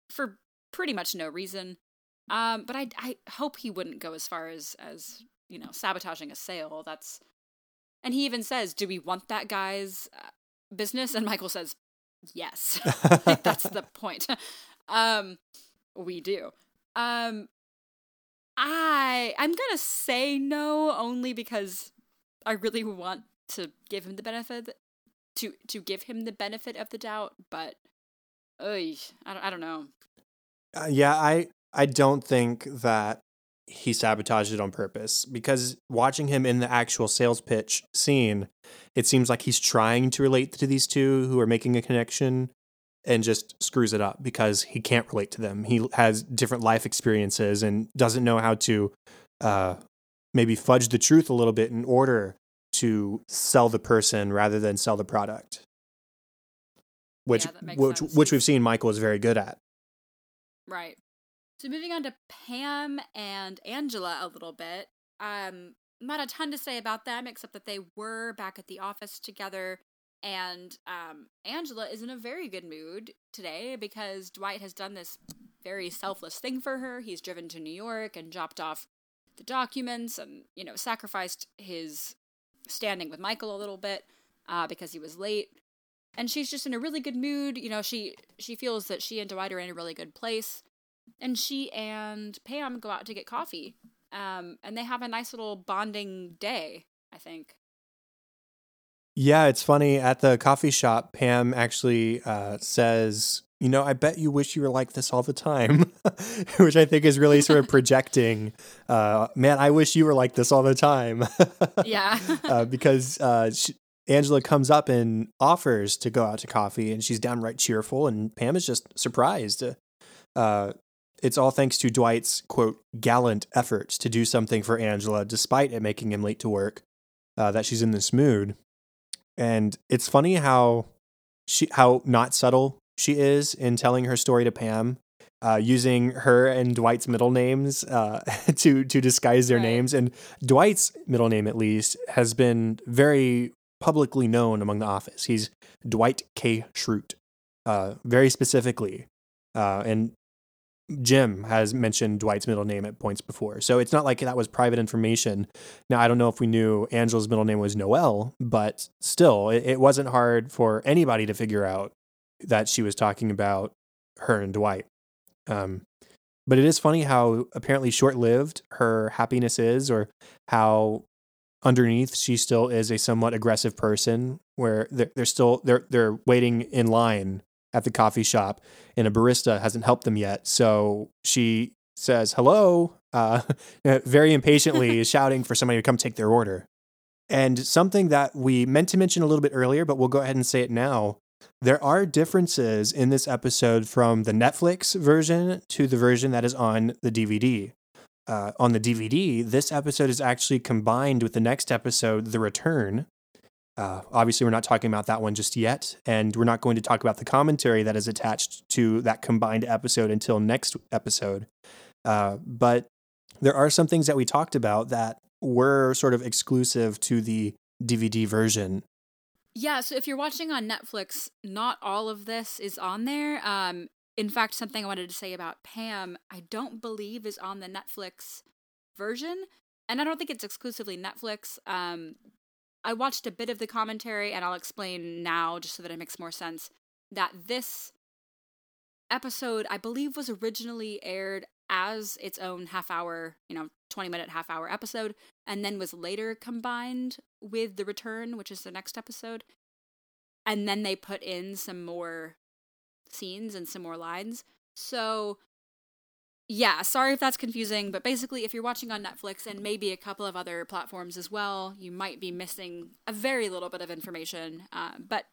for pretty much no reason. Um, but I, I hope he wouldn't go as far as, as, you know, sabotaging a sale. That's, and he even says, do we want that guy's uh, business? And Michael says, yes. [laughs] that's the point. [laughs] um, we do. Um, I I'm gonna say no only because I really want to give him the benefit to to give him the benefit of the doubt, but oy, I don't, I don't know. Uh, yeah, I I don't think that he sabotaged it on purpose because watching him in the actual sales pitch scene, it seems like he's trying to relate to these two who are making a connection and just screws it up because he can't relate to them. He has different life experiences and doesn't know how to uh, maybe fudge the truth a little bit in order to sell the person rather than sell the product. Which Yeah, which sense. which we've seen Michael is very good at. Right. So moving on to Pam and Angela a little bit. Um, not a ton to say about them except that they were back at the office together. And um, Angela is in a very good mood today because Dwight has done this very selfless thing for her. He's driven to New York and dropped off the documents and, you know, sacrificed his standing with Michael a little bit uh, because he was late. And she's just in a really good mood. You know, she she feels that she and Dwight are in a really good place. And she and Pam go out to get coffee. Um, and they have a nice little bonding day, I think. Yeah, it's funny. At the coffee shop, Pam actually uh, says, You know, I bet you wish you were like this all the time, [laughs] which I think is really sort of [laughs] projecting, uh, man, I wish you were like this all the time. [laughs] Yeah. uh, because uh, she, Angela comes up and offers to go out to coffee, and she's downright cheerful, and Pam is just surprised. Uh, it's all thanks to Dwight's quote gallant efforts to do something for Angela, despite it making him late to work. Uh, that she's in this mood, and it's funny how she how not subtle she is in telling her story to Pam. Uh, using her and Dwight's middle names uh, [laughs] to to disguise their Right. names, and Dwight's middle name, at least, has been very publicly known among the office. He's Dwight K. Schrute, uh, very specifically. Uh, and Jim has mentioned Dwight's middle name at points before. So it's not like that was private information. Now, I don't know if we knew Angela's middle name was Noelle, but still, it, it wasn't hard for anybody to figure out that she was talking about her and Dwight. Um, but it is funny how apparently short lived her happiness is, or how underneath she still is a somewhat aggressive person where they're, they're still they're they're waiting in line at the coffee shop and a barista hasn't helped them yet. So she says hello uh, [laughs] very impatiently [laughs] shouting for somebody to come take their order. And something that we meant to mention a little bit earlier but we'll go ahead and say it now. There are differences in this episode from the Netflix version to the version that is on the DVD uh, on the DVD, this episode is actually combined with the next episode, The Return. Uh, obviously, we're not talking about that one just yet, and we're not going to talk about the commentary that is attached to that combined episode until next episode. Uh, but there are some things that we talked about that were sort of exclusive to the DVD version. Yeah, so if you're watching on Netflix, not all of this is on there. Um, in fact, something I wanted to say about Pam, I don't believe is on the Netflix version, and I don't think it's exclusively Netflix. Um, I watched a bit of the commentary, and I'll explain now, just so that it makes more sense. That this episode, I believe, was originally aired as its own half hour, you know, 20 minute half hour episode, and then was later combined with The Return, which is the next episode. And then they put in some more scenes and some more lines. So, yeah, sorry if that's confusing, but basically, if you're watching on Netflix and maybe a couple of other platforms as well, you might be missing a very little bit of information, uh, but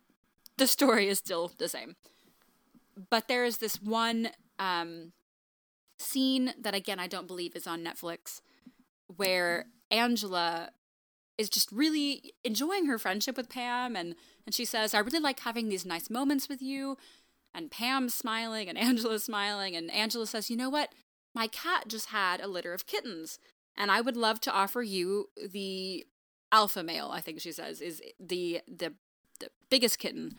the story is still the same. But there is this one um, scene that, again, I don't believe is on Netflix where Angela is just really enjoying her friendship with Pam and and she says, "I really like having these nice moments with you." And Pam's smiling and [laughs] Angela's smiling and Angela says, "You know what? My cat just had a litter of kittens and I would love to offer you the alpha male, I think she says, is the the the biggest kitten."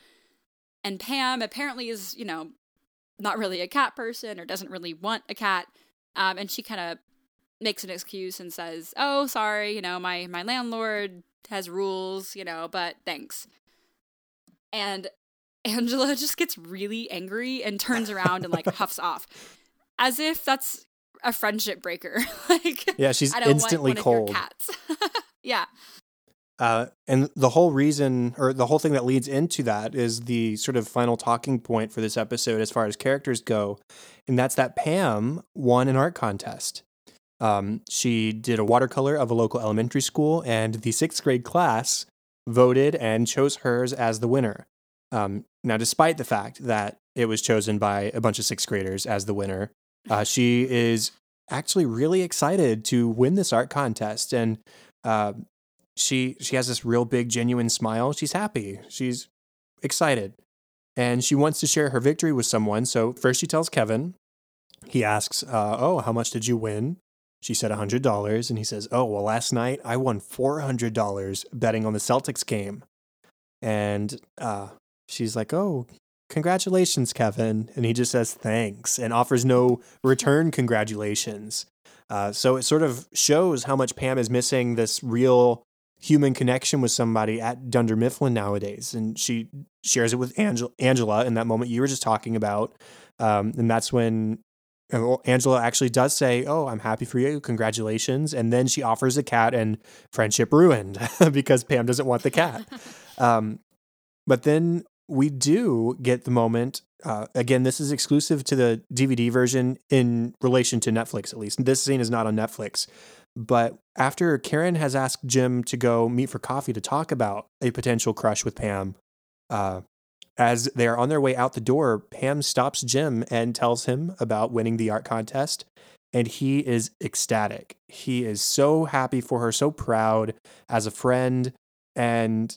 And Pam apparently is, you know, not really a cat person or doesn't really want a cat. Um, and she kind of makes an excuse and says, "Oh, sorry, you know, my my landlord has rules, you know, but thanks." And [laughs] Angela just gets really angry and turns around and like huffs off, as if that's a friendship breaker. [laughs] like, yeah, she's instantly cold. cats. [laughs] yeah. Uh, and the whole reason, or the whole thing that leads into that, is the sort of final talking point for this episode as far as characters go, and that's that Pam won an art contest. Um, she did a watercolor of a local elementary school, and the sixth grade class voted and chose hers as the winner. Um, now, despite the fact that it was chosen by a bunch of sixth graders as the winner, uh, she is actually really excited to win this art contest, and uh, she she has this real big, genuine smile. She's happy. She's excited, and she wants to share her victory with someone. So first, she tells Kevin. He asks, uh, "Oh, how much did you win?" She said $100. And he says, Oh, well, last night I won $400 betting on the Celtics game. And uh, she's like, Oh, congratulations, Kevin. And he just says thanks and offers no return congratulations. Uh, so it sort of shows how much Pam is missing this real human connection with somebody at Dunder Mifflin nowadays. And she shares it with Angela, Angela in that moment you were just talking about. Um, and that's when Angela actually does say, "Oh, I'm happy for you. Congratulations." And then she offers a cat, and friendship ruined [laughs] because Pam doesn't want the cat. [laughs] um, but then we do get the moment. Uh, again, this is exclusive to the DVD version in relation to Netflix, at least. This scene is not on Netflix. But after Karen has asked Jim to go meet for coffee to talk about a potential crush with Pam, uh, as they are on their way out the door, Pam stops Jim and tells him about winning the art contest. And he is ecstatic. He is so happy for her, so proud as a friend. And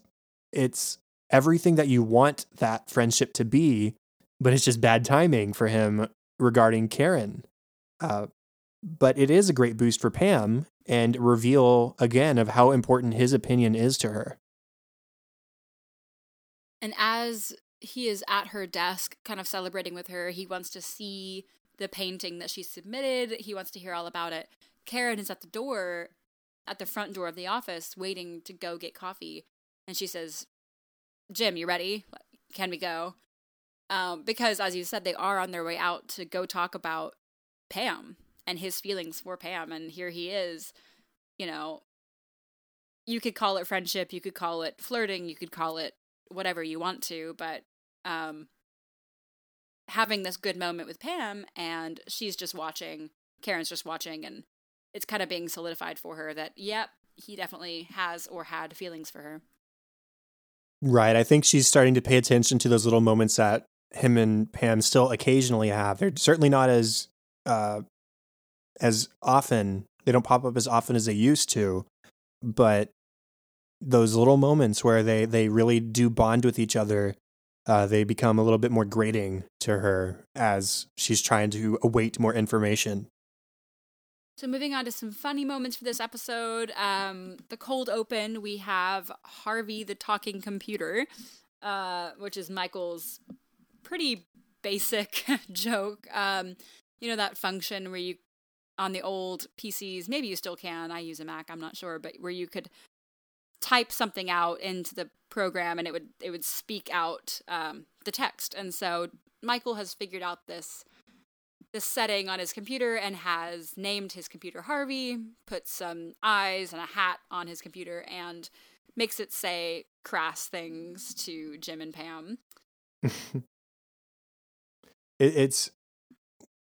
it's everything that you want that friendship to be, but it's just bad timing for him regarding Karen. Uh, but it is a great boost for Pam and reveal again of how important his opinion is to her. And as he is at her desk, kind of celebrating with her. He wants to see the painting that she submitted. He wants to hear all about it. Karen is at the door, at the front door of the office, waiting to go get coffee. And she says, Jim, you ready? Can we go? Um, because, as you said, they are on their way out to go talk about Pam and his feelings for Pam. And here he is, you know, you could call it friendship, you could call it flirting, you could call it whatever you want to, but um, having this good moment with Pam, and she's just watching. Karen's just watching, and it's kind of being solidified for her that, yep, he definitely has or had feelings for her. Right. I think she's starting to pay attention to those little moments that him and Pam still occasionally have. They're certainly not as uh, as often. They don't pop up as often as they used to, but those little moments where they they really do bond with each other uh, they become a little bit more grating to her as she's trying to await more information so moving on to some funny moments for this episode um, the cold open we have harvey the talking computer uh, which is michael's pretty basic [laughs] joke um, you know that function where you on the old pcs maybe you still can i use a mac i'm not sure but where you could type something out into the program and it would it would speak out um, the text. And so Michael has figured out this this setting on his computer and has named his computer Harvey, put some eyes and a hat on his computer, and makes it say crass things to Jim and Pam. [laughs] it, it's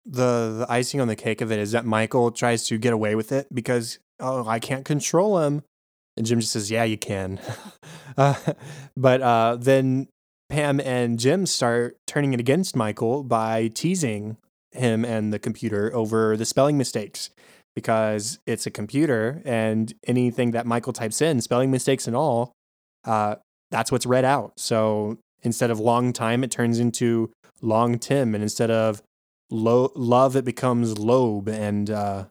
the the icing on the cake of it is that Michael tries to get away with it because oh I can't control him, and Jim just says yeah you can, [laughs] uh, but uh, then Pam and Jim start turning it against Michael by teasing him and the computer over the spelling mistakes because it's a computer and anything that Michael types in, spelling mistakes and all, uh, that's what's read out. So instead of long time, it turns into long Tim, and instead of lo- love, it becomes lobe, and uh,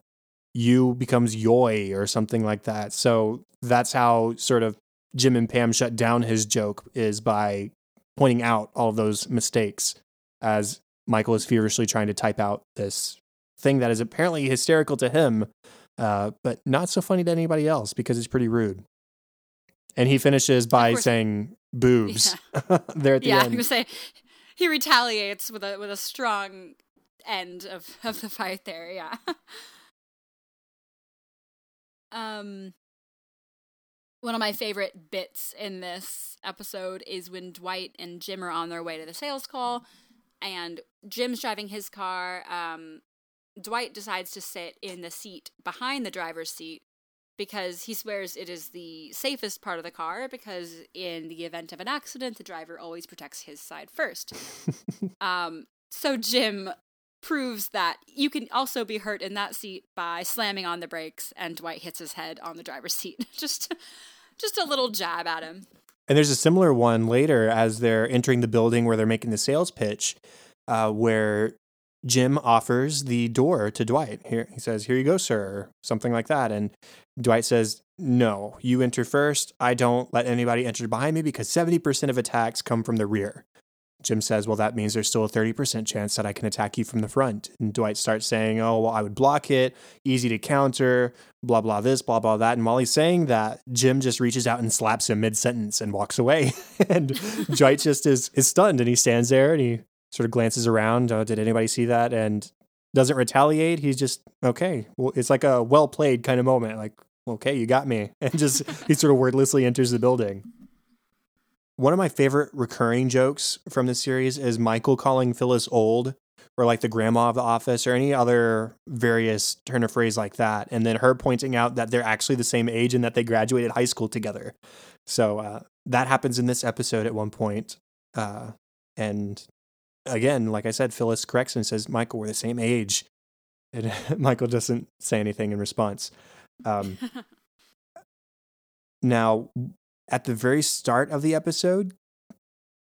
you becomes yoy or something like that. So that's how sort of Jim and Pam shut down his joke is by pointing out all those mistakes as Michael is feverishly trying to type out this thing that is apparently hysterical to him, uh, but not so funny to anybody else because it's pretty rude. And he finishes by saying boobs yeah. [laughs] there at the yeah, end. Yeah, say he retaliates with a with a strong end of of the fight there. Yeah. [laughs] um, one of my favorite bits in this episode is when Dwight and Jim are on their way to the sales call, and Jim's driving his car. Um, Dwight decides to sit in the seat behind the driver's seat because he swears it is the safest part of the car because in the event of an accident the driver always protects his side first [laughs] um, so jim proves that you can also be hurt in that seat by slamming on the brakes and dwight hits his head on the driver's seat [laughs] just just a little jab at him and there's a similar one later as they're entering the building where they're making the sales pitch uh, where Jim offers the door to Dwight. Here he says, "Here you go, sir," or something like that. And Dwight says, "No, you enter first. I don't let anybody enter behind me because 70% of attacks come from the rear." Jim says, "Well, that means there's still a 30% chance that I can attack you from the front." And Dwight starts saying, "Oh, well, I would block it, easy to counter, blah blah this, blah blah that." And while he's saying that, Jim just reaches out and slaps him mid-sentence and walks away. [laughs] and [laughs] Dwight just is is stunned and he stands there and he sort of glances around. Oh, did anybody see that? And doesn't retaliate. He's just okay. Well, it's like a well played kind of moment. Like, okay, you got me, [laughs] and just he sort of wordlessly enters the building. One of my favorite recurring jokes from this series is Michael calling Phyllis old, or like the grandma of the office, or any other various turn of phrase like that, and then her pointing out that they're actually the same age and that they graduated high school together. So uh, that happens in this episode at one point. Uh, and again, like I said, Phyllis corrects and says, Michael, we're the same age. And [laughs] Michael doesn't say anything in response. Um, [laughs] now, at the very start of the episode,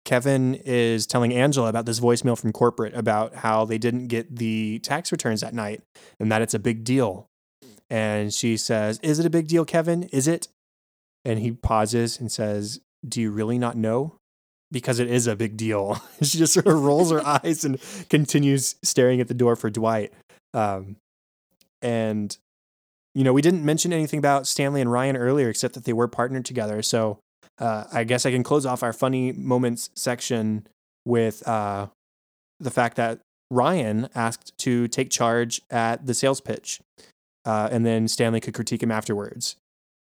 Kevin is telling Angela about this voicemail from corporate about how they didn't get the tax returns that night and that it's a big deal. And she says, Is it a big deal, Kevin? Is it? And he pauses and says, Do you really not know? because it is a big deal. [laughs] she just sort of rolls her [laughs] eyes and continues staring at the door for Dwight. Um, and you know, we didn't mention anything about Stanley and Ryan earlier, except that they were partnered together. So uh, I guess I can close off our funny moments section with uh, the fact that Ryan asked to take charge at the sales pitch, uh, and then Stanley could critique him afterwards.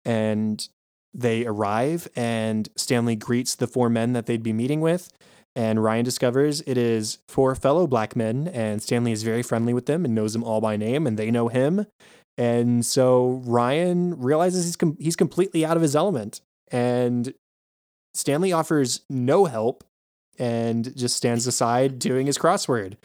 And they arrive, and Stanley greets the four men that they'd be meeting with. And Ryan discovers it is four fellow black men, and Stanley is very friendly with them and knows them all by name, and they know him. And so Ryan realizes he's com- he's completely out of his element, and Stanley offers no help and just stands aside doing his crossword.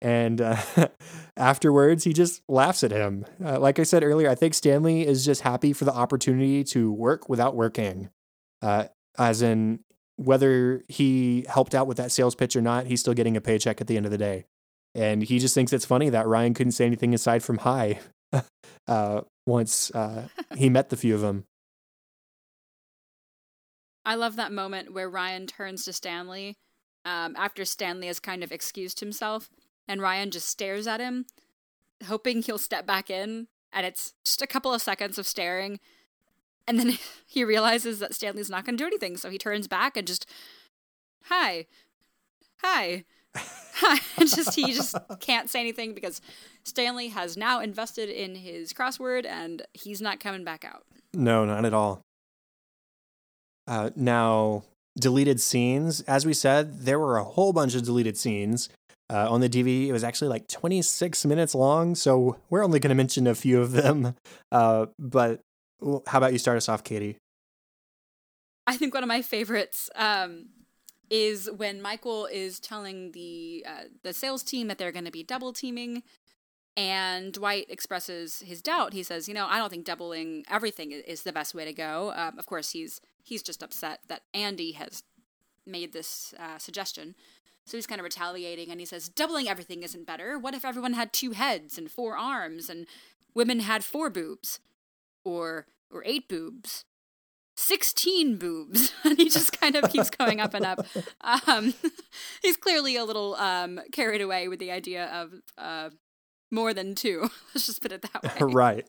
And uh, [laughs] afterwards, he just laughs at him. Uh, like I said earlier, I think Stanley is just happy for the opportunity to work without working. Uh, as in, whether he helped out with that sales pitch or not, he's still getting a paycheck at the end of the day. And he just thinks it's funny that Ryan couldn't say anything aside from hi [laughs] uh, once uh, he met the few of them. I love that moment where Ryan turns to Stanley um, after Stanley has kind of excused himself and Ryan just stares at him, hoping he'll step back in. And it's just a couple of seconds of staring. And then [laughs] he realizes that Stanley's not going to do anything, so he turns back and just, hi, hi, [laughs] just he just can't say anything because Stanley has now invested in his crossword and he's not coming back out. No, not at all. Uh, now, deleted scenes. As we said, there were a whole bunch of deleted scenes. Uh, on the DVD, it was actually like 26 minutes long, so we're only going to mention a few of them. [laughs] Uh, but how about you start us off, Katie? I think one of my favorites um, is when Michael is telling the uh, the sales team that they're going to be double teaming, and Dwight expresses his doubt. He says, "You know, I don't think doubling everything is the best way to go." Um, of course, he's he's just upset that Andy has made this uh, suggestion. So he's kind of retaliating and he says, Doubling everything isn't better. What if everyone had two heads and four arms and women had four boobs? Or or eight boobs? 16 boobs. [laughs] and he just kind of keeps going up and up. Um, [laughs] he's clearly a little um, carried away with the idea of uh, more than two. [laughs] Let's just put it that way. right.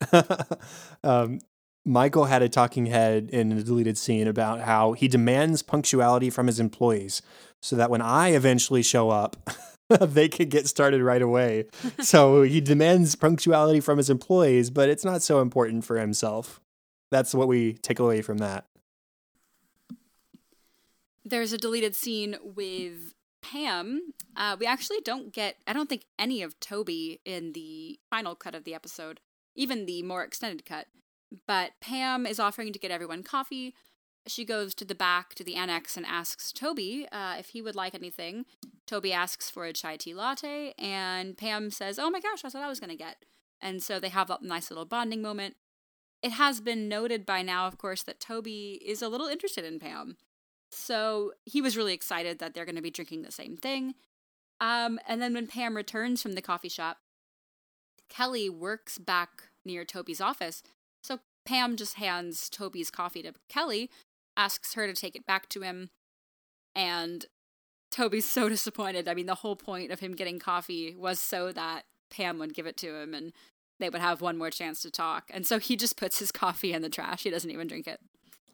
um, Michael had a talking head in a deleted scene about how he demands punctuality from his employees so that when I eventually show up, they could get started right away. so he demands punctuality from his employees, but it's not so important for himself. That's what we take away from that. There's a deleted scene with Pam. Uh, we actually don't get, I don't think, any of Toby in the final cut of the episode, even the more extended cut. But Pam is offering to get everyone coffee. She goes to the back to the annex and asks Toby uh, if he would like anything. Toby asks for a chai tea latte, and Pam says, Oh my gosh, that's what I was going to get. And so they have a nice little bonding moment. It has been noted by now, of course, that Toby is a little interested in Pam. So he was really excited that they're going to be drinking the same thing. Um, and then when Pam returns from the coffee shop, Kelly works back near Toby's office so Pam just hands Toby's coffee to Kelly, asks her to take it back to him, and Toby's so [laughs] disappointed. I mean, the whole point of him getting coffee was so that Pam would give it to him and they would have one more chance to talk. And so he just puts his coffee in the trash. He doesn't even drink it.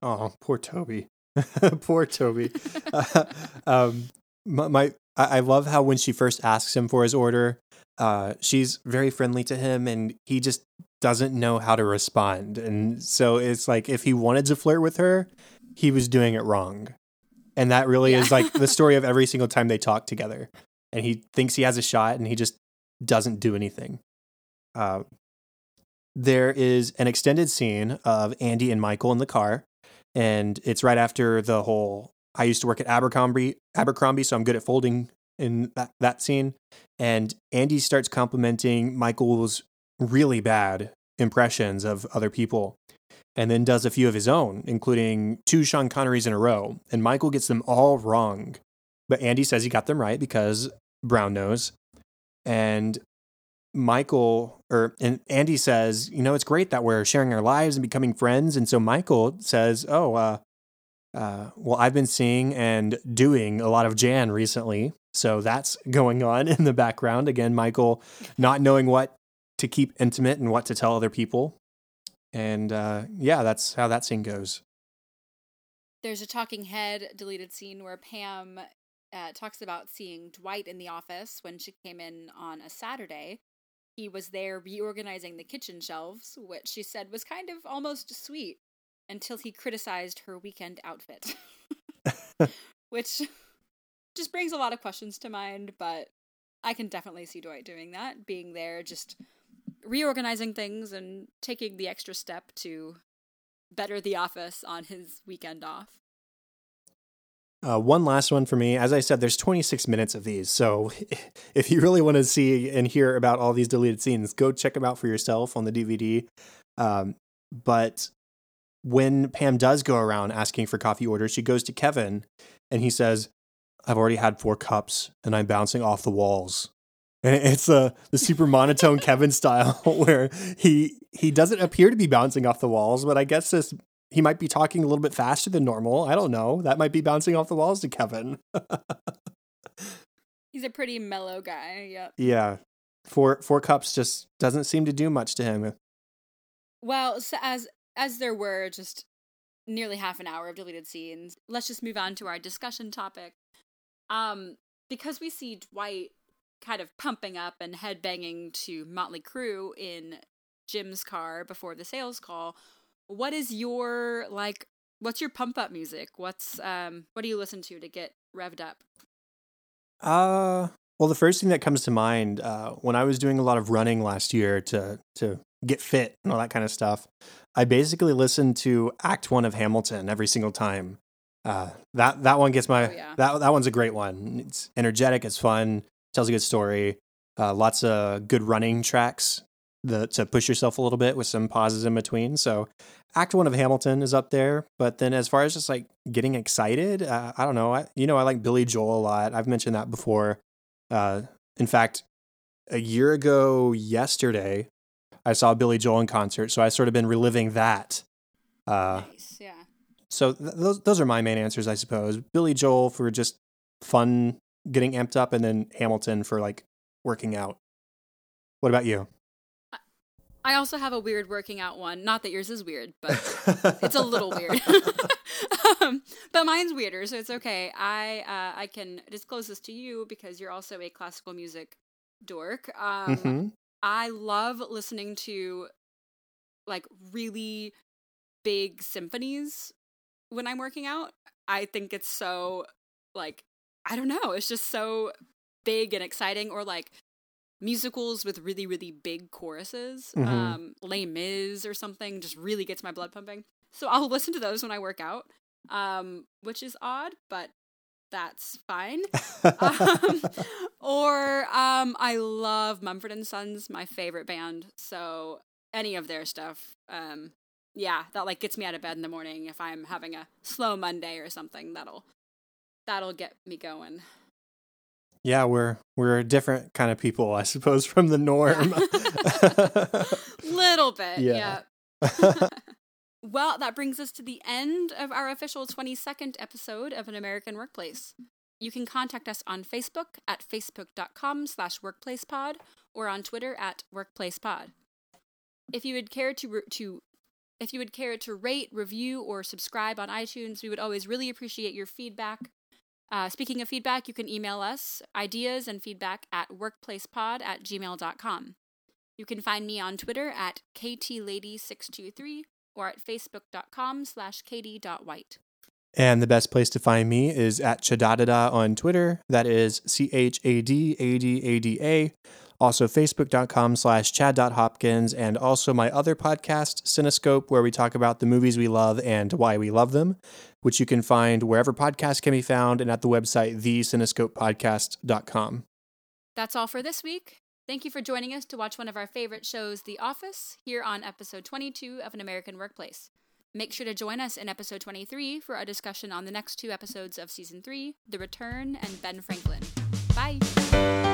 Oh, poor Toby. [laughs] poor Toby. [laughs] uh, um, my, my I love how when she first asks him for his order, uh, she's very friendly to him and he just doesn't know how to respond. And so it's like if he wanted to flirt with her, he was doing it wrong. And that really yeah. is like the story of every [laughs] single time they talk together. And he thinks he has a shot and he just doesn't do anything. Uh, there is an extended scene of Andy and Michael in the car. And it's right after the whole I used to work at Abercrombie, Abercrombie, so I'm good at folding in that, that scene. And Andy starts complimenting Michael's really bad impressions of other people and then does a few of his own, including two Sean Connerys in a row. And Michael gets them all wrong. But Andy says he got them right because Brown knows. And Michael or and Andy says, you know, it's great that we're sharing our lives and becoming friends. And so Michael says, oh, uh, uh, well, I've been seeing and doing a lot of Jan recently. So that's going on in the background. Again, Michael not knowing what to keep intimate and what to tell other people. And uh, yeah, that's how that scene goes. There's a talking head deleted scene where Pam uh, talks about seeing Dwight in the office when she came in on a Saturday. He was there reorganizing the kitchen shelves, which she said was kind of almost sweet until he criticized her weekend outfit. [laughs] which just brings a lot of questions to mind, but I can definitely see Dwight doing that, being there, just reorganizing things and taking the extra step to better the office on his weekend off. Uh, one last one for me. As I said, there's 26 minutes of these. So [laughs] if you really want to see and hear about all these deleted scenes, go check them out for yourself on the DVD. Um, but when Pam does go around asking for coffee orders, she goes to Kevin and he says, I've already had four cups and I'm bouncing off the walls. And [laughs] it's uh, the super monotone Kevin style [laughs] where he he doesn't appear to be bouncing off the walls, but I guess this he might be talking a little bit faster than normal. I don't know. That might be bouncing off the walls to Kevin. [laughs] He's a pretty mellow guy. Yep. Yeah. Four four cups just doesn't seem to do much to him. Well, so as as there were just nearly half an hour of deleted scenes. Let's just move on to our discussion topic. Um, because we see Dwight kind of pumping up and headbanging to Motley Crue in Jim's car before the sales call. What is your like? What's your pump up music? What's um? What do you listen to to get revved up? Uh, well, the first thing that comes to mind uh, when I was doing a lot of running last year to to get fit and all that kind of stuff, I basically listened to Act One of Hamilton every single time. Uh, that that one gets my Oh, yeah. that that one's a great one. It's energetic, it's fun, tells a good story. Uh, lots of good running tracks the, to push yourself a little bit with some pauses in between. So, Act One of Hamilton is up there. But then, as far as just like getting excited, uh, I don't know. I, you know, I like Billy Joel a lot. I've mentioned that before. Uh, in fact, a year ago yesterday, I saw Billy Joel in concert, so I sort of been reliving that. Uh, nice, yeah. so th- those those are my main answers, I suppose. Billy Joel for just fun, getting amped up, and then Hamilton for like working out. What about you? I also have a weird working out one. Not that yours is weird, but [laughs] it's a little weird. [laughs] um, but mine's weirder, so it's okay. I uh, I can disclose this to you because you're also a classical music dork. Um, Mhm. I love listening to like really big symphonies when I'm working out. I think it's so like I don't know, it's just so big and exciting or like musicals with really really big choruses. Mhm. Um Les Mis or something just really gets my blood pumping. So I'll listen to those when I work out. Um which is odd, but that's fine [laughs] um, or um, I love Mumford and Sons, my favorite band. So any of their stuff, um, yeah, that like gets me out of bed in the morning if I'm having a slow Monday or something. That'll that'll get me going. Yeah, we're we're a different kind of people, I suppose, [laughs] from the norm. [laughs] Little bit, Yeah. yeah. [laughs] well, that brings us to the end of our official 22nd episode of An American Workplace. You can contact us on Facebook at facebook.com slash workplacepod or on Twitter at workplacepod. If you would care to, to if you would care to rate, review, or subscribe on iTunes, we would always really appreciate your feedback. Uh, speaking of feedback, you can email us ideas and feedback at workplacepod at gmail.com. You can find me on Twitter at ktlady623 or at facebook.com slash katie.white. and the best place to find me is at Chadadada on Twitter. That is C H A D A D A D A. Also, facebook.com slash chad.hopkins, and also my other podcast, Cinescope, where we talk about the movies we love and why we love them, which you can find wherever podcasts can be found and at the website, theCinescopePodcast.com. That's all for this week. Thank you for joining us to watch one of our favorite shows, The Office, here on episode 22 of An American Workplace. Make sure to join us in episode 23 for our discussion on the next two episodes of season 3, The Return and Ben Franklin. Bye.